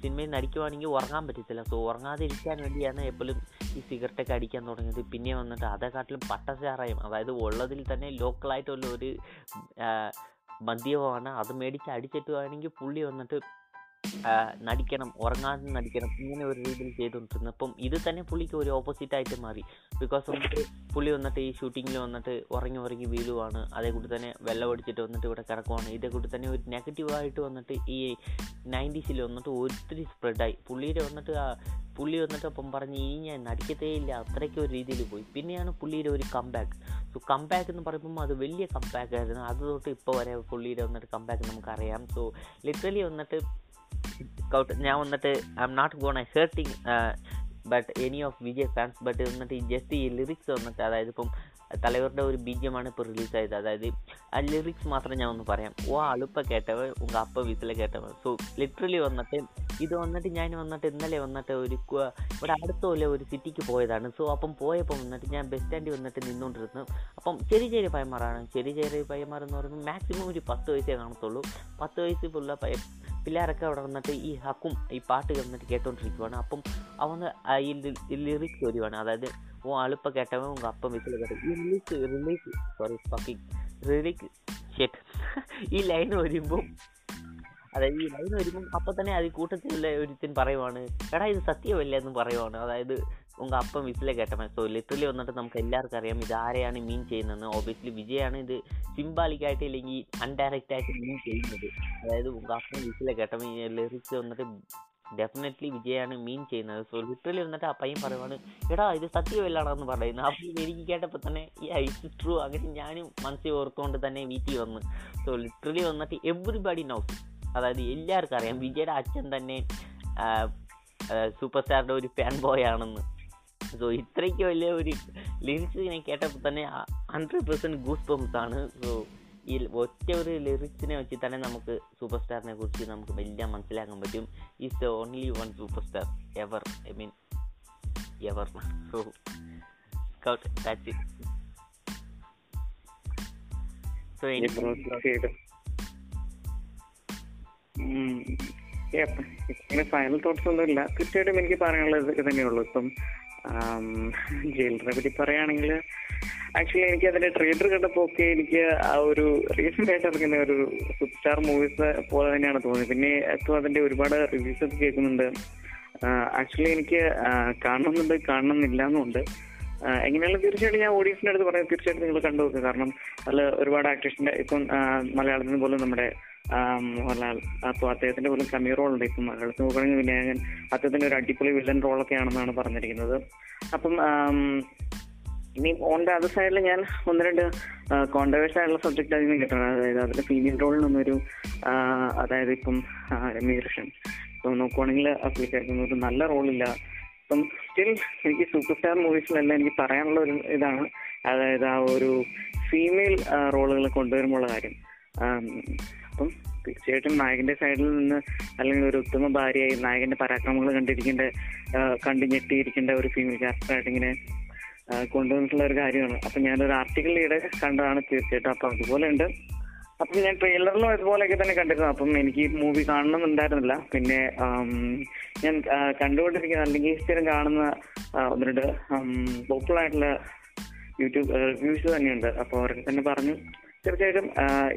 Speaker 1: സിനിമയിൽ നടിക്കുവാണെങ്കിൽ ഉറങ്ങാൻ പറ്റത്തില്ല. സോ ഉറങ്ങാതിരിക്കാൻ വേണ്ടിയാണ് എപ്പോഴും ഈ സിഗരറ്റൊക്കെ അടിക്കാൻ തുടങ്ങിയത്. പിന്നെ വന്നിട്ട് അതേക്കാട്ടിലും പട്ടച്ചാറായും അതായത് ഉള്ളതിൽ തന്നെ ലോക്കലായിട്ടുള്ള ഒരു മദ്യമാണ് അത് മേടിച്ച് അടിച്ചിട്ട് വേണമെങ്കിൽ പുള്ളി വന്നിട്ട് നടിക്കണം ഉറങ്ങാതെ നടിക്കണം ഇങ്ങനെ ഒരു രീതിയിൽ ചെയ്തുകൊണ്ടിരുന്നു അപ്പം ഇത് തന്നെ പുള്ളിക്ക് ഒരു ഓപ്പോസിറ്റ് ആയിട്ട് മാറി. ബിക്കോസ് പുള്ളി വന്നിട്ട് ഈ ഷൂട്ടിങ്ങിൽ വന്നിട്ട് ഉറങ്ങി ഉറങ്ങി വീഴുവാണ്. അതേ കൂടി തന്നെ വെള്ളം അടിച്ചിട്ട് വന്നിട്ട് ഇവിടെ കിടക്കുവാണ്. ഇതേ കൂടി തന്നെ ഒരു നെഗറ്റീവായിട്ട് വന്നിട്ട് ഈ നയന്റീസിൽ വന്നിട്ട് ഒത്തിരി സ്പ്രെഡായി പുള്ളിയുടെ വന്നിട്ട് പുള്ളി വന്നിട്ട് അപ്പം പറഞ്ഞ് ഇനി ഞാൻ നടിക്കത്തേ ഇല്ല. അത്രയ്ക്ക് ഒരു രീതിയിൽ പോയി. പിന്നെയാണ് പുള്ളിയുടെ ഒരു കംബാക്ക് സോ കംബാക്ക് എന്ന് പറയുമ്പോൾ അത് വലിയ കംബാക്ക് ആയിരുന്നു. അത് തൊട്ട് ഇപ്പോൾ വരെ പുള്ളിയുടെ വന്നിട്ട് കംബാക്ക് നമുക്കറിയാം. സോ ലിറ്ററലി വന്നിട്ട് ഞാൻ വന്നിട്ട് I am not gonna I hurting but any of Vijay fans but വന്നിട്ട് ജസ്റ്റ് ഈ ലിറിക്സ് വന്നിട്ട് അതായത് ഇപ്പം തലവരുടെ ഒരു ബീജമാണ് ഇപ്പോൾ റിലീസായത് അതായത് ആ ലിറിക്സ് മാത്രം ഞാൻ ഒന്ന് പറയാം. ഓ അളുപ്പ കേട്ടവൻ ഉങ്ക അപ്പ വീട്ടിലെ കേട്ടവൻ സോ ലിറ്ററലി വന്നിട്ട് ഇത് വന്നിട്ട് ഞാൻ വന്നിട്ട് ഇന്നലെ വന്നിട്ട് ഒരു ഇവിടെ അടുത്തോലെ ഒരു സിറ്റിക്ക് പോയതാണ്. സോ അപ്പം പോയപ്പോൾ വന്നിട്ട് ഞാൻ ബസ് സ്റ്റാൻഡിൽ വന്നിട്ട് നിന്നുകൊണ്ടിരുന്നു അപ്പം ചെറിയ ചെറിയ പയ്യന്മാരാണ്. ചെറിയ ചെറിയ പയ്യന്മാർ എന്ന് പറയുമ്പോൾ മാക്സിമം ഒരു പത്ത് വയസ്സേ കാണത്തുള്ളൂ. പത്ത് വയസ്സിലുള്ള പയ്യ പിള്ളേരൊക്കെ അവിടെ വന്നിട്ട് ഈ ഹക്കും ഈ പാട്ട് കിടന്നിട്ട് കേട്ടോണ്ടിരിക്കുവാണ്. അപ്പം അവന്ന് ഈ ലിറിക്സ് വരുവാണ്. അതായത് ഓ അളുപ്പം കേട്ടവൻ ഉങ്ക അപ്പം വിസിൽ കേട്ടത് ഈ release release sorry fucking release ഷെറ്റ് ഈ ലൈൻ വരുമ്പോൾ അതായത് ഈ ലൈൻ വരുമ്പം അപ്പം തന്നെ അത് കൂട്ടത്തിലുള്ള ഒരുത്തൻ പറയുവാണ് എടാ ഇത് സത്യമല്ല? എന്ന് പറയുവാണ്. അതായത് ഉങ്ക അപ്പം വിസിലെ കേട്ടവൻ സോ ലിറ്ററലി വന്നിട്ട് നമുക്ക് എല്ലാവർക്കും അറിയാം ഇത് ആരെയാണ് മീൻ ചെയ്യുന്നതെന്ന്. ഓബിയസ്ലി വിജയാണ് ഇത് സിംബാലിക്കായിട്ട് ഇല്ലെങ്കിൽ അൺഡയറക്റ്റ് ആയിട്ട് മീൻ ചെയ്യുന്നത്. അതായത് ഉങ്ക അപ്പം വിസിലെ മീൻ ലിറിക്സ് വന്നിട്ട് ഡെഫിനറ്റ്ലി വിജയാണ് മീൻ ചെയ്യുന്നത്. സോ ലിറ്ററലി വന്നിട്ട് ആ പയ്യൻ പറയുവാണ് എടാ ഇത് സത്യമല്ലാണെന്ന് പറയുന്നത് അപ്പം എനിക്ക് കേട്ടപ്പോൾ തന്നെ ഈ ഐസ് ട്രൂ അങ്ങനെ ഞാനും മനസ്സിൽ ഓർത്തുകൊണ്ട് തന്നെ വീട്ടിൽ വന്ന്. സോ ലിറ്ററലി വന്നിട്ട് എവറിബഡി നൗസ് അതായത് എല്ലാവർക്കും അറിയാം വിജയുടെ അച്ഛൻ തന്നെ സൂപ്പർ സ്റ്റാറിന്റെ ഒരു ഫാൻ ബോയ് ആണെന്ന്. സോ ഇത്രയ്ക്ക് വലിയ ഒരു ലിറിക്സ് ഞാൻ കേട്ടപ്പോൾ തന്നെ ഹൺഡ്രഡ് പെർസെന്റ് ഗൂസ് ബംസ് ആണ്. സോ ഈ ഒറ്റ ഒരു ലിറിക്സിനെ വെച്ച് തന്നെ നമുക്ക് സൂപ്പർ സ്റ്റാറിനെ കുറിച്ച് നമുക്ക് വലിയ മനസ്സിലാക്കാൻ പറ്റും. Is the only one super star ever I mean ever so that's it so
Speaker 2: final thoughts ഒന്നും ഇല്ല തീർച്ചയായിട്ടും എനിക്ക് പറയാനുള്ളത് ഇത് തന്നെയുള്ളൂ ഇപ്പം ജയിലറിനെ പറ്റി പറയുകയാണെങ്കിൽ ആക്ച്വലി എനിക്ക് അതിന്റെ ട്രെയിലർ കണ്ടപ്പോ ഒക്കെ എനിക്ക് ആ ഒരു റീസെന്റ് ആയിട്ട് ഇറങ്ങുന്ന ഒരു സൂപ്പർ സ്റ്റാർ മൂവീസ് പോലെ തന്നെയാണ് തോന്നിയത്. പിന്നെ ഇപ്പോൾ അതിന്റെ ഒരുപാട് റിവ്യൂസ് ഒക്കെ കേൾക്കുന്നുണ്ട്. ആക്ച്വലി എനിക്ക് കാണണമെന്നുണ്ട് കാണണമെന്നില്ല എന്നുണ്ട് ആ, എങ്ങനെയാലും തീർച്ചയായിട്ടും ഞാൻ ഓഡിയൻസിന്റെ അടുത്ത് പറയാം. തീർച്ചയായിട്ടും നിങ്ങൾ കണ്ടു നോക്കുക കാരണം അതിൽ ഒരുപാട് ആക്ടേഴ്സിന്റെ ഇപ്പം മലയാളത്തിന് പോലും നമ്മുടെ മോഹൻലാൽ അപ്പോൾ അദ്ദേഹത്തിന്റെ പോലും കമ്മി റോൾ ഉണ്ട്. ഇപ്പം മലയാളത്തിൽ നോക്കുകയാണെങ്കിൽ വിനായകൻ അദ്ദേഹത്തിന്റെ ഒരു അടിപൊളി വില്ലൻ റോളൊക്കെ ആണെന്നാണ് പറഞ്ഞിരിക്കുന്നത്. അപ്പം ഇനി ഓൺ ദ അതർ സൈഡിൽ ഞാൻ ഒന്ന് രണ്ട് കോൺട്രവേഴ്സ് ആയിട്ടുള്ള സബ്ജക്റ്റ് അതിൽ നിന്ന് കിട്ടണം അതായത് അതിന്റെ ഫീമെയിൽ റോളിൽ നിന്നൊരു അതായത് ഇപ്പം രമ്യ കൃഷ്ണൻ ഇപ്പം നോക്കുവാണെങ്കിൽ പുള്ളിക്കാർക്ക് ഒരു നല്ല റോളില്ല ഇപ്പം സ്റ്റിൽ എനിക്ക് സൂപ്പർ സ്റ്റാർ മൂവീസിലെല്ലാം എനിക്ക് പറയാനുള്ള ഒരു ഇതാണ്. അതായത് ആ ഒരു ഫീമെയിൽ റോളുകൾ കൊണ്ടുവരുമ്പോഴുള്ള കാര്യം. അപ്പം തീർച്ചയായിട്ടും നായകന്റെ സൈഡിൽ നിന്ന് അല്ലെങ്കിൽ ഒരു ഉത്തമ ഭാര്യയായി നായകന്റെ പരാക്രമങ്ങൾ കണ്ടിരിക്കേണ്ട കണ്ടു ഞെട്ടിയിരിക്കേണ്ട ഒരു ഫീമെയിൽ ക്യാരക്ടറായിട്ട് ഇങ്ങനെ കൊണ്ടുവന്നിട്ടുള്ള ഒരു കാര്യമാണ്. അപ്പം ഞാനൊരു ആർട്ടിക്കിൾ ഈടെ കണ്ടതാണ് തീർച്ചയായിട്ടും. അപ്പം അതുപോലെ ഉണ്ട് അപ്പൊ ഞാൻ ട്രെയിലറിലും ഇതുപോലെയൊക്കെ തന്നെ കണ്ടിരുന്നു. അപ്പം എനിക്ക് മൂവി കാണണമെന്നുണ്ടായിരുന്നില്ല. പിന്നെ ഞാൻ കണ്ടുകൊണ്ടിരിക്കുന്ന അല്ലെങ്കിൽ സ്ഥിരം കാണുന്ന ഒന്ന് രണ്ട് പോപ്പുലർ ആയിട്ടുള്ള യൂട്യൂബ് റിവ്യൂസ് തന്നെയുണ്ട്. അപ്പോൾ അവർ തന്നെ പറഞ്ഞു തീർച്ചയായിട്ടും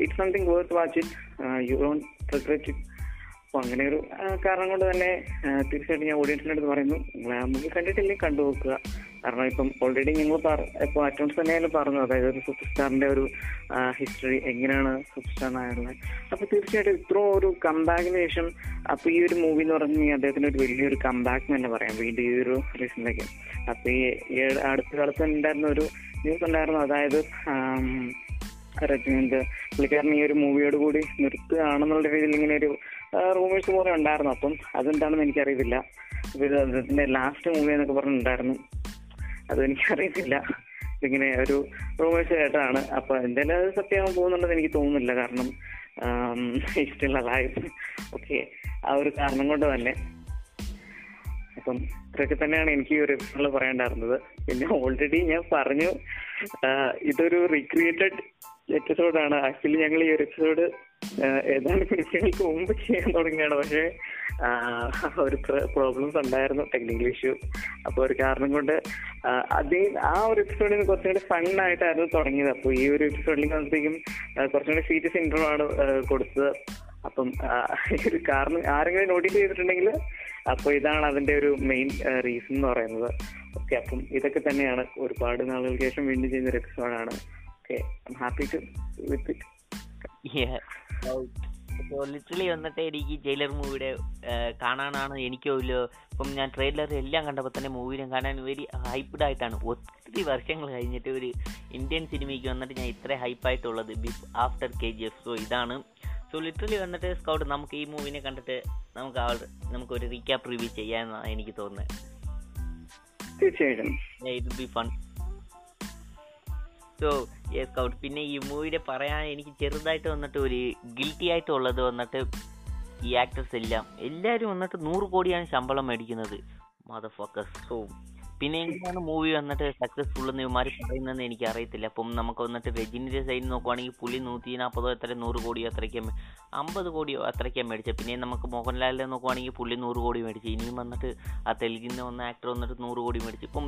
Speaker 2: it's something worth watch it you don't regret it അപ്പോൾ അങ്ങനെ ഒരു കാരണം കൊണ്ട് തന്നെ തീർച്ചയായിട്ടും ഞാൻ ഓഡിയൻസിന്റെ അടുത്ത് പറയുന്നു. നിങ്ങൾ കണ്ടിട്ടില്ലെങ്കിൽ കണ്ടു നോക്കുക. കാരണം ഇപ്പം ഓൾറെഡി നിങ്ങൾ ഇപ്പോൾ അറ്റംസ് തന്നെയായാലും പറഞ്ഞു അതായത് ഒരു സൂപ്പർ സ്റ്റാറിന്റെ ഒരു ഹിസ്റ്ററി എങ്ങനെയാണ് സൂപ്പർ സ്റ്റാറിനായുള്ളത് അപ്പൊ തീർച്ചയായിട്ടും ഇത്ര ഒരു കമ്പാക്കിന് ശേഷം അപ്പൊ ഈ ഒരു മൂവി എന്ന് പറഞ്ഞു കഴിഞ്ഞാൽ അദ്ദേഹത്തിന് ഒരു വലിയൊരു കമ്പാക്ക് തന്നെ പറയാം. വീണ്ടും ഈ ഒരു റീസണിലേക്ക് അപ്പൊ ഈ അടുത്ത കാലത്ത് ഉണ്ടായിരുന്ന ഒരു ന്യൂസ് ഉണ്ടായിരുന്നു. അതായത് രജനീന്ദ് പുള്ളിക്കാരൻ ഈ ഒരു മൂവിയോട് കൂടി നിർത്തുകയാണെന്നുള്ള രീതിയിൽ ഇങ്ങനെ ഒരു റൂമേഴ്സ് പോലെ ഉണ്ടായിരുന്നു. അപ്പം അതെന്താണെന്ന് എനിക്കറിയത്തില്ല. ഇതിന്റെ ലാസ്റ്റ് മൂവി എന്നൊക്കെ പറഞ്ഞിട്ടുണ്ടായിരുന്നു. അത് എനിക്കറിയത്തില്ല. ഇങ്ങനെ ഒരു റൂമേഴ്സ് കേട്ടാണ് അപ്പൊ എന്തായാലും അത് സത്യമാകാൻ പോകുന്നുണ്ടെന്ന് എനിക്ക് തോന്നുന്നില്ല. കാരണം ഇഷ്ടമുള്ള ലൈഫ് ഓക്കെ ആ ഒരു കാരണം കൊണ്ട് തന്നെ. അപ്പം ഇതൊക്കെ തന്നെയാണ് എനിക്ക് ഒരു എപ്പിസോഡിൽ പറയേണ്ടായിരുന്നത് പിന്നെ ഓൾറെഡി ഞാൻ പറഞ്ഞു ഇതൊരു റീക്രിയേറ്റഡ് എപ്പിസോഡാണ് ആക്ച്വലി ഞങ്ങൾ ഈ ഒരു എപ്പിസോഡ് ഏതാനും മിനിറ്റുകൾക്ക് മുമ്പ് ചെയ്യാൻ തുടങ്ങിയാണ്. പക്ഷേ ഒരു പ്രോബ്ലംസ് ഉണ്ടായിരുന്നു ടെക്നിക്കൽ ഇഷ്യൂ അപ്പോൾ ഒരു കാരണം കൊണ്ട് അതേ ആ ഒരു എപ്പിസോഡിൽ നിന്ന് കുറച്ചും കൂടി ഫണ്ണായിട്ടായിരുന്നു തുടങ്ങിയത്. അപ്പോൾ ഈ ഒരു എപ്പിസോഡിലേക്ക് വന്നപ്പോഴേക്കും കുറച്ചും കൂടി സീരിയസ് ഇന്റർവ്യൂ ആണ് കൊടുത്തത്. അപ്പം ഒരു കാരണം ആരെങ്കിലും നോട്ടീസ് ചെയ്തിട്ടുണ്ടെങ്കിൽ അപ്പോൾ ഇതാണ് അതിന്റെ ഒരു മെയിൻ റീസൺ എന്ന് പറയുന്നത്. ഓക്കെ അപ്പം ഇതൊക്കെ തന്നെയാണ്. ഒരുപാട് നാളുകൾക്ക് ശേഷം വീണ്ടും ചെയ്യുന്ന ഒരു എപ്പിസോഡാണ് okay happy to with it
Speaker 1: ഇപ്പോൾ ലിറ്ററലി വന്നിട്ട് എനിക്ക് ജയിലർ മൂവിയുടെ കാണാനാണ് എനിക്ക് ഒരു ഇപ്പം ഞാൻ ട്രെയിലർ എല്ലാം കണ്ടപ്പോൾ തന്നെ മൂവിനെ കാണാൻ വെരി ഹൈപ്പ്ഡ് ആയിട്ടാണ്. ഒത്തിരി വർഷങ്ങൾ കഴിഞ്ഞിട്ട് ഒരു ഇന്ത്യൻ സിനിമയ്ക്ക് വന്നിട്ട് ഞാൻ ഇത്ര ഹൈപ്പായിട്ടുള്ളത് beef after K G F so ഇതാണ്. സോ ലിറ്ററലി വന്നിട്ട് സ്കൗട്ട് നമുക്ക് ഈ മൂവിനെ കണ്ടിട്ട് നമുക്ക് ആൾ നമുക്ക് ഒരു റീക്യാപ്പ് റിവ്യൂ ചെയ്യാമെന്നാണ് എനിക്ക് തോന്നുന്നത്
Speaker 2: തീർച്ചയായിട്ടും.
Speaker 1: It be fun so yes Scout പിന്നെ ഈ മൂവിയുടെ പറയാൻ എനിക്ക് ചെറുതായിട്ട് വന്നിട്ട് ഒരു ഗിൽറ്റി ആയിട്ടുള്ളത് വന്നിട്ട് ഈ ആക്ടേഴ്സ് എല്ലാം. എല്ലാവരും വന്നിട്ട് നൂറ് കോടിയാണ് ശമ്പളം മേടിക്കുന്നത്. മദർ ഫോക്കസ് സോ പിന്നെ എങ്ങനെയാണ് മൂവി വന്നിട്ട് സക്സസ്ഫുൾ എന്ന് ഇവന്മാർ പറയുന്നതെന്ന് എനിക്ക് അറിയത്തില്ല. അപ്പം നമുക്ക് വന്നിട്ട് രജനിയുടെ സൈഡ് നോക്കുവാണെങ്കിൽ പുലി നൂറ്റി നാൽപ്പതോ എത്ര നൂറ് കോടിയോ അത്രയ്ക്കും അമ്പത് കോടിയോ അത്രയ്ക്കാൻ മേടിച്ചത്. പിന്നെ നമുക്ക് മോഹൻലാലിനെ നോക്കുവാണെങ്കിൽ പുള്ളി നൂറ് കോടി മേടിച്ചു. ഇനിയും വന്നിട്ട് ആ തെലുങ്കിൽ വന്ന ആക്ടർ വന്നിട്ട് നൂറ് കോടി മേടിച്ചു. ഇപ്പം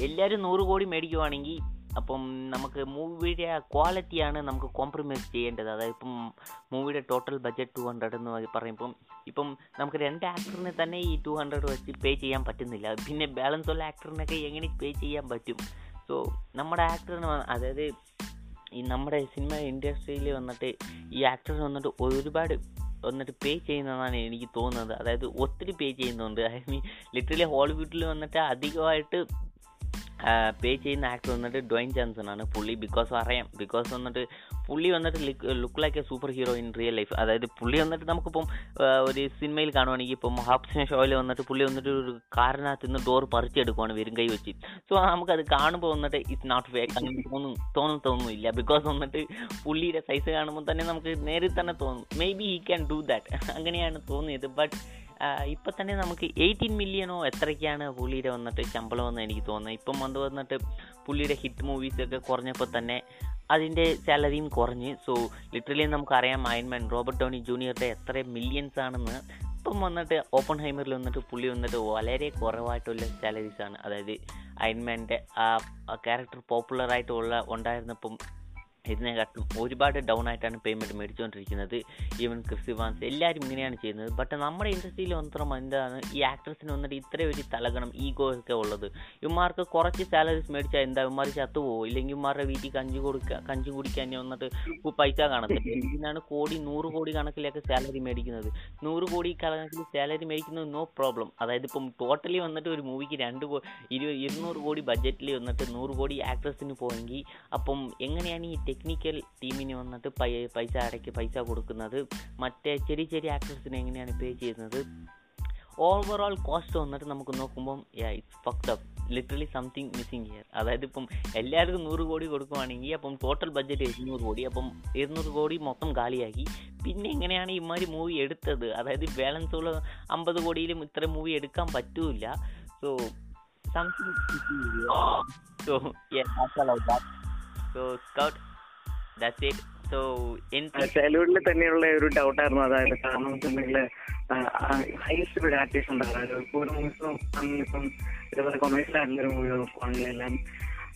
Speaker 1: എല്ലാവരും നൂറ് കോടി മേടിക്കുവാണെങ്കിൽ അപ്പം നമുക്ക് മൂവിയുടെ ക്വാളിറ്റിയാണ് നമുക്ക് കോംപ്രമൈസ് ചെയ്യേണ്ടത്. അതായത് ഇപ്പം മൂവിയുടെ ടോട്ടൽ ബഡ്ജറ്റ് ടു ഹൺഡ്രഡ് എന്ന് പറയുമ്പം ഇപ്പം നമുക്ക് രണ്ട് ആക്ടറിനെ തന്നെ ഈ ടു ഹൺഡ്രഡ് വെച്ച് പേ ചെയ്യാൻ പറ്റുന്നില്ല. പിന്നെ ബാലൻസ് ഉള്ള ആക്ടറിനൊക്കെ എങ്ങനെ പേ ചെയ്യാൻ പറ്റും? സോ നമ്മുടെ ആക്ടറിന് അതായത് ഈ നമ്മുടെ സിനിമ ഇൻഡസ്ട്രിയിൽ വന്നിട്ട് ഈ ആക്ടേഴ്സ് വന്നിട്ട് ഒരുപാട് വന്നിട്ട് പേ ചെയ്യുന്നതാണ് എനിക്ക് തോന്നുന്നത്. അതായത് ഒത്തിരി പേ ചെയ്യുന്നുണ്ട്. ഐ മീൻ ലിറ്ററലി ഹോളിവുഡിൽ വന്നിട്ട് അധികമായിട്ട് പേ ചെയ്യുന്ന ആക്ടർ വന്നിട്ട് ഡ്വൈൻ ജാൻസൺ ആണ് പുള്ളി. ബിക്കോസ് അറിയാം ബിക്കോസ് വന്നിട്ട് പുള്ളി വന്നിട്ട് look like a super hero in real life. അതായത് പുള്ളി വന്നിട്ട് നമുക്കിപ്പം ഒരു സിനിമയിൽ കാണുവാണെങ്കിൽ ഇപ്പം ഹാപ്സിന ഷോയിൽ വന്നിട്ട് പുള്ളി വന്നിട്ട് ഒരു കാറിനകത്ത് നിന്ന് ഡോർ പറിച്ചെടുക്കുവാണ് വെറും കൈ വെച്ച്. സോ നമുക്കത് കാണുമ്പോൾ വന്നിട്ട് ഇറ്റ്സ് നോട്ട് ഫേക്ക് അങ്ങനെ തോന്നും തോന്നും തോന്നുന്നില്ല. ബിക്കോസ് വന്നിട്ട് പുള്ളിയുടെ സൈസ് കാണുമ്പോൾ തന്നെ നമുക്ക് നേരിൽ തന്നെ തോന്നും. Maybe he can do that അങ്ങനെയാണ് തോന്നിയത്. ബട്ട് ഇപ്പൊ തന്നെ നമുക്ക് എയ്റ്റീൻ മില്യണോ എത്രയ്ക്കാണ് പുള്ളിയുടെ വന്നിട്ട് ശമ്പളം എന്ന് എനിക്ക് തോന്നുന്നത്. ഇപ്പം വന്ന് വന്നിട്ട് പുള്ളിയുടെ ഹിറ്റ് മൂവീസ് ഒക്കെ കുറഞ്ഞപ്പോൾ തന്നെ അതിന്റെ സാലറിയും കുറഞ്ഞ്. സോ ലിറ്ററലി നമുക്കറിയാം അയൺമാൻ റോബർട്ട് ടോണി ജൂനിയറുടെ എത്ര മില്യൻസ് ആണെന്ന്. ഇപ്പം വന്നിട്ട് ഓപ്പൺ ഹൈമറിൽ വന്നിട്ട് പുള്ളി വന്നിട്ട് വളരെ കുറവായിട്ടുള്ള സാലറീസ് ആണ്. അതായത് അയൺമാന്റെ ആ ക്യാരക്ടർ പോപ്പുലറായിട്ടുള്ള ഉണ്ടായിരുന്നപ്പം ഇതിനെക്കാട്ടും ഒരുപാട് ഡൗൺ ആയിട്ടാണ് പേയ്മെന്റ് മേടിച്ചുകൊണ്ടിരിക്കുന്നത് ഈവൻ ക്രിസ് വാൻസ് എല്ലാവരും ഇങ്ങനെയാണ് ചെയ്യുന്നത്. ബട്ട് നമ്മുടെ ഇൻഡസ്ട്രിയിൽ മാത്രം എന്താണ്? ഈ ആക്ട്രസിന് വന്നിട്ട് ഇത്രയും ഒരു തലകണം ഈഗോ ഒക്കെ ഉള്ളത്. ഇവന്മാർക്ക് കുറച്ച് സാലറീസ് മേടിച്ചാൽ എന്താ? ഇവന്മാർ ചത്തുപോകും ഇല്ലെങ്കിൽ ഇവന്മാരുടെ വീട്ടിൽ കഞ്ചി കൊടുക്കുക കഞ്ചി കുടിക്കാൻ വന്നിട്ട് പൈസ കാണത്തില്ല. ഇതിനാണ് കോടി നൂറ് കോടി കണക്കിലൊക്കെ സാലറി മേടിക്കുന്നത്. നൂറ് കോടി കണക്കിൽ സാലറി മേടിക്കുന്നത് നോ പ്രോബ്ലം അതായത് ഇപ്പം ടോട്ടലി വന്നിട്ട് ഒരു മൂവിക്ക് രണ്ട് ഇരുന്നൂറ് കോടി ബഡ്ജറ്റിൽ വന്നിട്ട് നൂറ് കോടി ആക്ട്രസിന് പോയെങ്കിൽ അപ്പം എങ്ങനെയാണ് ഈ ടെക്നിക്കൽ ടീമിന് വന്നിട്ട് പൈസ അടയ്ക്ക് പൈസ കൊടുക്കുന്നത്. മറ്റേ ചെറിയ ചെറിയ ആക്ടേഴ്സിന് എങ്ങനെയാണ് പേ ചെയ്യുന്നത്? ഓവറോൾ കോസ്റ്റ് വന്നിട്ട് നമുക്ക് നോക്കുമ്പം it's fucked up literally something missing here അതായത് ഇപ്പം എല്ലാവർക്കും നൂറ് കോടി കൊടുക്കുവാണെങ്കിൽ അപ്പം ടോട്ടൽ ബഡ്ജറ്റ് ഇരുന്നൂറ് കോടി. അപ്പം ഇരുന്നൂറ് കോടി മൊത്തം കാലിയാക്കി. പിന്നെ എങ്ങനെയാണ് ഇമാതിരി മൂവി എടുത്തത്? അതായത് ബാലൻസ് ഉള്ള അമ്പത് കോടിയിലും ഇത്ര മൂവി എടുക്കാൻ പറ്റൂല so something so so Scout that's it so എനിക്ക്
Speaker 2: ചൈൽഡ്ഹുഡിൽ തന്നെയുള്ള ഒരു ഡൗട്ടായിരുന്നു അതായത് കാരണം ഹൈസ്റ്റ് ഒരു ആർട്ടിസ്റ്റ് ഉണ്ടാകും അതായത് ഒരു മൂവിസും ഇപ്പം ഇതുപോലെ കൊമേഴ്സ്യൽ ആയിട്ടുള്ള ഒരു മൂവി നോക്കുവാണെങ്കിൽ എല്ലാം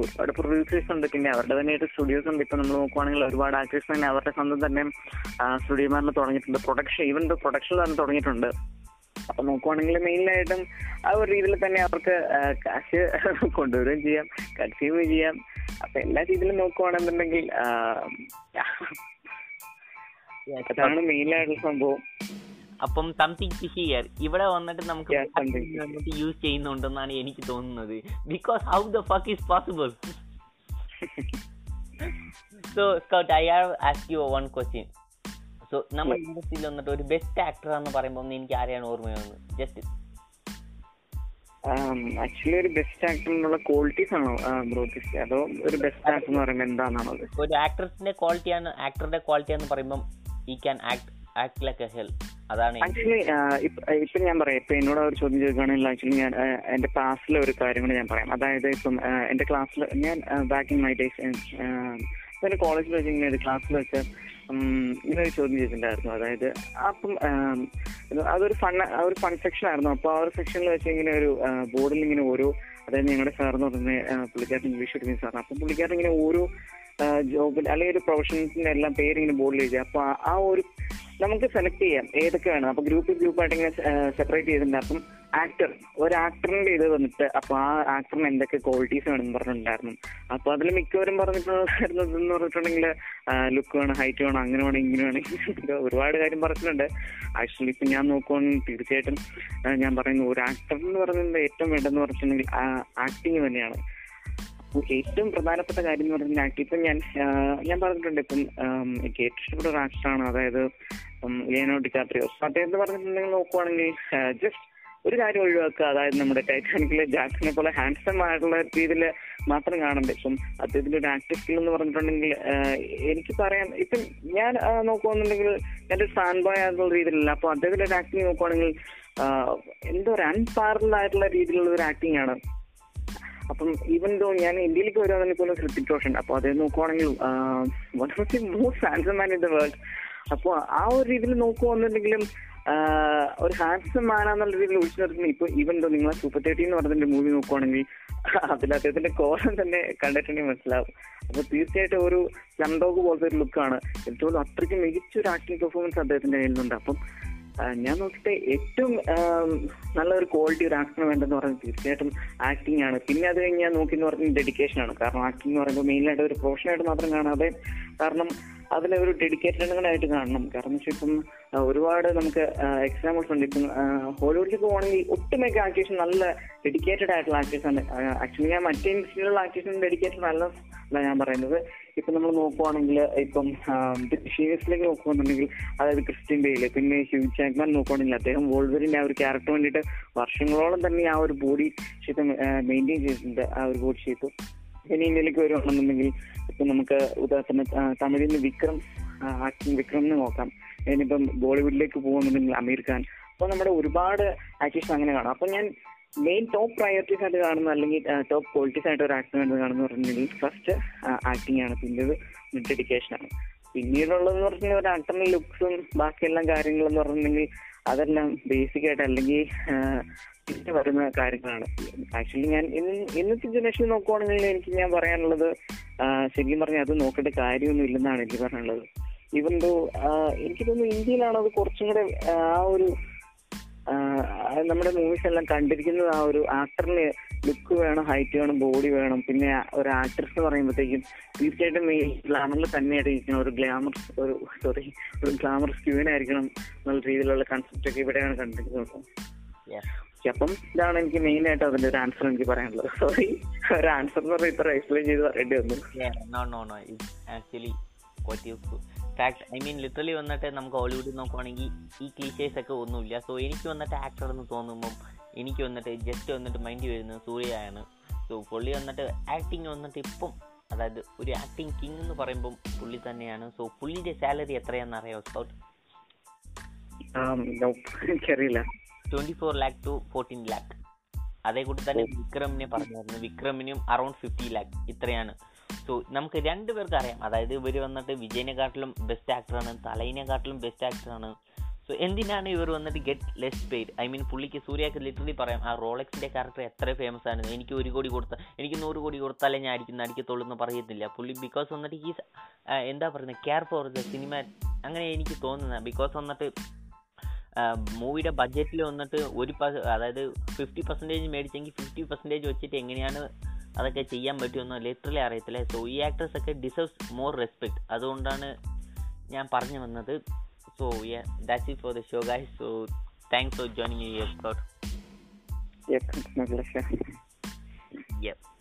Speaker 2: ഒരുപാട് പ്രൊഡ്യൂസേഴ്സ് ഉണ്ട്. പിന്നെ അവരുടെ തന്നെയായിട്ട് സ്റ്റുഡിയോസ് ഉണ്ട്. ഇപ്പൊ നമ്മൾ നോക്കുവാണെങ്കിൽ ഒരുപാട് ആക്ടേഴ്സ് തന്നെ അവരുടെ സ്വന്തം തന്നെ സ്റ്റുഡിയോമാരിൽ തുടങ്ങിയിട്ടുണ്ട്. പ്രൊഡക്ഷൻ ഈവൻ പ്രൊഡക്ഷൻ തന്നെ തുടങ്ങിയിട്ടുണ്ട്. അപ്പൊ നോക്കുവാണെങ്കിൽ മെയിനായിട്ടും ആ ഒരു രീതിയിൽ തന്നെ അവർക്ക് കാശ് കൊണ്ടുവരികയും ചെയ്യാം. കൺസ്യൂം ചെയ്യാം. അപ്പൊ എല്ലാ രീതിയിലും നോക്കുവാണെന്നുണ്ടെങ്കിൽ അതാണ് മെയിനായിട്ടുള്ള സംഭവം.
Speaker 1: അപ്പം സംതിങ് ടു ഹിയർ ഇവിടെ വന്നിട്ട് നമുക്ക് വന്നിട്ട് യൂസ് ചെയ്യുന്നുണ്ടെന്നാണ് എനിക്ക് തോന്നുന്നത്. Because how the fuck is possible so Scout I have ask you one question so നമ്മുടെ ഇൻഡസ്ട്രിയിൽ വന്നിട്ട് ഒരു ബെസ്റ്റ് ആക്ടർ എന്ന് പറയുമ്പോൾ എനിക്ക് ആരെയാണ് ഓർമ്മ വന്നത് ജസ്റ്റ്
Speaker 2: ആക്ച്വലി ഒരു ബെസ്റ്റ് ആക്ടറിനുള്ള ക്വാളിറ്റീസ് ആണോ ബ്രോ അതോ ഒരു ബെസ്റ്റ് ആക്ടർ എന്ന് പറയുമ്പോൾ എന്താണെന്നാണത്
Speaker 1: ഒരു ആക്ട്രസിന്റെ ക്വാളിറ്റിയാണ് ആക്ടറുടെ ക്വാളിറ്റി എന്ന് പറയുമ്പോൾ ഈ can act act like a hell അതാണ്
Speaker 2: ആക്ച്വലി ഇപ്പൊ ഞാൻ പറയാം. ഇപ്പൊ എന്നോട് ഒരു ചോദ്യം ചോദിക്കുകയാണെങ്കിൽ ആക്ച്വലി ഞാൻ എന്റെ പാസ്റ്റിലെ ഒരു കാര്യം കൂടി ഞാൻ പറയാം. അതായത് ഇപ്പം എന്റെ ക്ലാസ്സിൽ ഞാൻ ബാക്ക് ഇൻ മൈ ഡേയ്സ് എന്റെ കോളേജിൽ വെച്ച് ഇങ്ങനെ ക്ലാസ്സിൽ വെച്ച് ഇങ്ങനെ ഒരു ചോദ്യം ചെയ്തിട്ടുണ്ടായിരുന്നു അതായത് അപ്പം അതൊരു ഫൺ ഒരു ഫൺ സെക്ഷൻ ആയിരുന്നു. അപ്പൊ ആ ഒരു സെക്ഷനിൽ വെച്ച് ഇങ്ങനെ ഒരു ബോർഡിൽ ഇങ്ങനെ ഓരോ അതായത് ഞങ്ങളുടെ സാർ എന്ന് പറയുന്നത് പുള്ളിക്കാരൻ ഇംഗ്ലീഷ് എടുക്കുന്ന സാറാണ് അപ്പം പുള്ളിക്കാരൻ ഇങ്ങനെ ഓരോ ജോബിൽ അല്ലെങ്കിൽ ഒരു പ്രൊഫഷൻസിന്റെ എല്ലാം പേര് ഇങ്ങനെ ബോർഡിൽ എഴുതി. അപ്പൊ ആ- ആ ഒരു നമുക്ക് സെലക്ട് ചെയ്യാം. ഏതൊക്കെ വേണം? അപ്പൊ ഗ്രൂപ്പ് ഗ്രൂപ്പായിട്ട് ഇങ്ങനെ സെപ്പറേറ്റ് ചെയ്തിട്ടുണ്ട്. അപ്പം ആക്ടർ ഒരു ആക്ടറിന്റെ ഇത് വന്നിട്ട് അപ്പൊ ആ ആക്ടറിന് എന്തൊക്കെ ക്വാളിറ്റീസ് വേണമെന്ന് പറഞ്ഞിട്ടുണ്ടായിരുന്നു. അപ്പൊ അതിൽ മിക്കവരും പറഞ്ഞിട്ടുണ്ടായിരുന്നത് എന്ന് പറഞ്ഞിട്ടുണ്ടെങ്കിൽ ലുക്ക് വേണം ഹൈറ്റ് വേണം അങ്ങനെ വേണം ഇങ്ങനെ വേണം ഒരുപാട് കാര്യം പറഞ്ഞിട്ടുണ്ട്. ആക്ച്വലി ഇപ്പൊ ഞാൻ നോക്കുവാണെങ്കിൽ തീർച്ചയായിട്ടും ഞാൻ പറയുന്നു ഒരു ആക്ടർ എന്ന് പറയുന്നത് ഏറ്റവും വേണ്ടതെന്ന് പറഞ്ഞിട്ടുണ്ടെങ്കിൽ ആക്ടിങ് തന്നെയാണ്. ഏറ്റവും പ്രധാനപ്പെട്ട കാര്യം എന്ന് പറഞ്ഞാൽ ഇപ്പം ഞാൻ ഞാൻ പറഞ്ഞിട്ടുണ്ട് ഇപ്പം എനിക്ക് ഏറ്റവും ഇഷ്ടപ്പെട്ട ഒരു ആക്ടറാണ് അതായത് ലിയനോ ഡിക്കാപ്രിയോ. അപ്പൊ അദ്ദേഹം പറഞ്ഞിട്ടുണ്ടെങ്കിൽ നോക്കുവാണെങ്കിൽ ജസ്റ്റ് ഒരു കാര്യം ഒഴിവാക്കുക. അതായത് നമ്മുടെ ടൈറ്റാനിക്കിലെ ജാക്സിനെ പോലെ ഹാൻഡ്സം ആയിട്ടുള്ള രീതിയിൽ മാത്രം കാണണ്ടേ ഇപ്പം അദ്ദേഹത്തിന്റെ ഒരു ആക്ടർ സ്കിൽ എന്ന് പറഞ്ഞിട്ടുണ്ടെങ്കിൽ എനിക്ക് പറയാൻ ഇപ്പം ഞാൻ നോക്കുവാന്നുണ്ടെങ്കിൽ എന്റെ ഒരു ബോയ് ആയിട്ടുള്ള രീതിയിലല്ല. അപ്പൊ അദ്ദേഹത്തിന്റെ ഒരു ആക്ടിങ് നോക്കുവാണെങ്കിൽ എന്തോ ഒരു അൺപാരലഡ് ആയിട്ടുള്ള രീതിയിലുള്ള ഒരു ആക്ടിങ് ആണ്. അപ്പം ഈവൻ ദോ ഞാൻ ഇന്ത്യയിലേക്ക് വരുവാണെങ്കിൽ പോലും ഹൃത്തിക് റോഷൻ അപ്പൊ അത് നോക്കുവാണെങ്കിൽ one handsome man in the world അപ്പോൾ ആ ഒരു രീതിയിൽ നോക്കുവാന്നുണ്ടെങ്കിലും ഒരു ഹാൻസം മാൻ എന്നുള്ള രീതിയിൽ ഒഴിച്ചു നിർത്തുന്നത് ഇപ്പൊ ഈവൻ ദോ നിങ്ങൾ സൂപ്പർ തേർട്ടി എന്ന് പറഞ്ഞ മൂവി നോക്കുവാണെങ്കിൽ അതിൽ അദ്ദേഹത്തിന്റെ കോലം തന്നെ കണ്ടിട്ടുണ്ടെങ്കിൽ മനസ്സിലാവും. അപ്പൊ തീർച്ചയായിട്ടും ഒരു ലംഡോഗ് പോലത്തെ ഒരു ലുക്കാണ് ഏറ്റവും അത്രയ്ക്ക് മികച്ച ഒരു ആക്ടിംഗ് പെർഫോമൻസ് അദ്ദേഹത്തിന്റെ കയ്യിലുണ്ട്. അപ്പം ഞാൻ നോക്കിയിട്ട് ഏറ്റവും നല്ല ഒരു ക്വാളിറ്റി ഒരു ആക്ടറിന് വേണ്ടെന്ന് പറയുന്നത് തീർച്ചയായിട്ടും ആക്ടിംഗ് ആണ്. പിന്നെ അത് കഴിഞ്ഞ് ഞാൻ നോക്കി എന്ന് പറഞ്ഞാൽ ഡെഡിക്കേഷൻ ആണ്. കാരണം ആക്ടിംഗ് എന്ന് പറയുമ്പോൾ മെയിനായിട്ട് ഒരു പ്രൊഫഷനായിട്ട് മാത്രം കാണാതെ കാരണം അതിനെ ഒരു ഡെഡിക്കേറ്റഡ് ആയിട്ട് കാണണം. കാരണം വെച്ചാൽ ഇപ്പം ഒരുപാട് നമുക്ക് എക്സാമ്പിൾസ് ഉണ്ട്. ഇപ്പം ഹോളിവുഡിലേക്ക് പോകുകയാണെങ്കിൽ ഒട്ടുമിക്ക ആക്ടേഴ്സ് നല്ല ഡെഡിക്കേറ്റഡ് ആയിട്ടുള്ള ആക്ടേഴ്സ് ആണ്. ആക്ച്വലി ഞാൻ മറ്റേ ഇൻഡസ്ട്രിയിലുള്ള ആക്ടേഴ്സും ഡെഡിക്കേറ്റഡ് അല്ല ഞാൻ പറയുന്നത്. ഇപ്പൊ നമ്മൾ നോക്കുവാണെങ്കിൽ ഇപ്പം ഷീവേഴ്സിലേക്ക് നോക്കുവാണെന്നുണ്ടെങ്കിൽ അതായത് ക്രിസ്ത്യൻ ബെയിൽ പിന്നെ ഹ്യൂ ജാക്മാൻ നോക്കുവാണെങ്കിൽ അദ്ദേഹം വോൾവറിന്റെ ആ ഒരു ക്യാരക്ടർ വേണ്ടിയിട്ട് വർഷങ്ങളോളം തന്നെ ആ ഒരു ബോഡി ഷേപ്പ് മെയിന്റെയിൻ ചെയ്തിട്ടുണ്ട് ആ ഒരു ബോഡി ഷേപ്പ് ഇനി ഇന്ത്യയിലേക്ക് വരുവാണെന്നുണ്ടെങ്കിൽ ഇപ്പൊ നമുക്ക് ഉദാഹരണത്തിന് തമിഴിൽ നിന്ന് വിക്രം ആക്ടിങ് വിക്രമിനെ നോക്കാം. ഇനിയിപ്പം ബോളിവുഡിലേക്ക് പോകുന്നുണ്ടെങ്കിൽ അമീർ ഖാൻ. അപ്പൊ നമ്മുടെ ഒരുപാട് ആക്ടേഴ്സ് അങ്ങനെ കാണാം. അപ്പൊ ഞാൻ മെയിൻ ടോപ്പ് പ്രയോറിറ്റീസ് ആയിട്ട് കാണുന്ന അല്ലെങ്കിൽ ടോപ്പ് ക്വാളിറ്റീസ് ആയിട്ട് ഒരു ആക്ടർ ആയിട്ട് കാണുന്ന പറഞ്ഞിട്ടുണ്ടെങ്കിൽ ഫസ്റ്റ് ആക്ടിങ് ആണ്. പിന്നീട് ഡെഡിക്കേഷൻ ആണ്. പിന്നീടുള്ളതെന്ന് പറഞ്ഞാൽ ഒരു ആക്ടറിന്റെ ലുക്സും ബാക്കിയെല്ലാം കാര്യങ്ങളെന്ന് പറഞ്ഞിട്ടുണ്ടെങ്കിൽ അതെല്ലാം ബേസിക് ആയിട്ട് അല്ലെങ്കിൽ വരുന്ന കാര്യങ്ങളാണ്. ആക്ച്വലി ഞാൻ ഇന്ന് ഇന്നത്തെ ജനറേഷൻ നോക്കുവാണെങ്കിൽ എനിക്ക് ഞാൻ പറയാനുള്ളത് ശരിക്കും പറഞ്ഞാൽ അത് നോക്കേണ്ട കാര്യമൊന്നും ഇല്ലെന്നാണ് എനിക്ക് പറയാനുള്ളത്. ഇവൻ എനിക്ക് തോന്നുന്നു ഇന്ത്യയിലാണ് അത് കുറച്ചും കൂടെ ആ ഒരു നമ്മുടെ മൂവീസ് എല്ലാം കണ്ടിരിക്കുന്നത് ആ ഒരു ആക്ടറിന് ലുക്ക് വേണം ഹൈറ്റ് വേണം ബോഡി വേണം. പിന്നെ ഒരു ആക്ട്രസ് എന്ന് പറയുമ്പോഴത്തേക്കും തീർച്ചയായിട്ടും ഈ ഗ്ലാമറിൽ തന്നെയായിട്ട് ഇരിക്കണം ഒരു ഗ്ലാമർ ഒരു സോറി ഒരു ഗ്ലാമർ ആയിരിക്കണം എന്നുള്ള രീതിയിലുള്ള കൺസെപ്റ്റ് ഒക്കെ ഇവിടെയാണ് കണ്ടിരിക്കുന്നത്. അപ്പം ഇതാണ് എനിക്ക് മെയിൻ ആയിട്ട് അതിന്റെ ഒരു ആൻസർ എനിക്ക് പറയാനുള്ളത്. സോറി ഒരു ആൻസർ എന്ന് പറഞ്ഞാൽ ഇത്ര എക്സ്പ്ലെയിൻ ചെയ്ത് പറയേണ്ടി വന്നു.
Speaker 1: ഫാക്ട് ഐ മീൻ ലിറ്ററലി വന്നിട്ട് നമുക്ക് ഹോളിവുഡിൽ നോക്കുവാണെങ്കിൽ ഈ ക്ലീഷേഴ്സ് ഒക്കെ ഒന്നുമില്ല. സോ എനിക്ക് വന്നിട്ട് ആക്ടർ എന്ന് തോന്നുമ്പം എനിക്ക് വന്നിട്ട് ജസ്റ്റ് വന്നിട്ട് മൈൻഡ് വരുന്നത് സൂര്യയാണ്. സോ പുള്ളി വന്നിട്ട് ആക്ടിങ് വന്നിട്ട് ഇപ്പം അതായത് ഒരു ആക്ടിങ് കിങ് എന്ന് പറയുമ്പം പുള്ളി തന്നെയാണ്. സോ പുള്ളിയുടെ സാലറി എത്രയാണെന്ന് അറിയാമോ സ്കൗട്ട്
Speaker 2: എനിക്കറിയില്ല
Speaker 1: twenty four lakh to fourteen lakh അതേ കൂടി തന്നെ വിക്രമിനെ പറഞ്ഞായിരുന്നു. വിക്രമിനും അറൌണ്ട് ഫിഫ്റ്റി ലാക്ക് ഇത്രയാണ്. സോ നമുക്ക് രണ്ടുപേർക്ക് അറിയാം. അതായത് ഇവർ വന്നിട്ട് വിജയനെക്കാട്ടിലും ബെസ്റ്റ് ആക്ടറാണ് തലയിനെക്കാട്ടിലും ബെസ്റ്റ് ആക്ടറാണ് സോ എന്തിനാണ് ഇവർ വന്നിട്ട് get less paid I mean പുള്ളിക്ക് സൂര്യക്ക് ലിറ്ററലി പറയാം ആ റോളക്സിന്റെ ക്യാരക്ടർ എത്ര ഫേമസ് ആണ്? എനിക്ക് ഒരു കോടി കൊടുത്ത എനിക്ക് നൂറ് കോടി കൊടുത്താലേ ഞാൻ അടിക്കുന്ന അടിക്കത്തുള്ളൂ എന്ന് പറയത്തില്ല. പുള്ളി ബിക്കോസ് വന്നിട്ട് ഈ എന്താ പറയുന്നത് കെയർ ഫോർ ദ സിനിമ അങ്ങനെ എനിക്ക് തോന്നുന്നത് ബിക്കോസ് വന്നിട്ട് മൂവിയുടെ ബഡ്ജറ്റിൽ വന്നിട്ട് ഒരു അതായത് ഫിഫ്റ്റി പെർസെന്റേജ് മേടിച്ചെങ്കിൽ ഫിഫ്റ്റി പെർസെന്റേജ് വെച്ചിട്ട് എങ്ങനെയാണ് അതൊക്കെ ചെയ്യാൻ പറ്റുമെന്ന് ലിറ്ററലി അറിയത്തില്ല. സോ ഈ ആക്ട്രസ് ഒക്കെ ഡിസേർവ്സ് മോർ റെസ്പെക്ട് അതുകൊണ്ടാണ് ഞാൻ പറഞ്ഞു വന്നത്. So that's it for the show guys so thanks for joining you
Speaker 2: yes God.
Speaker 1: Yep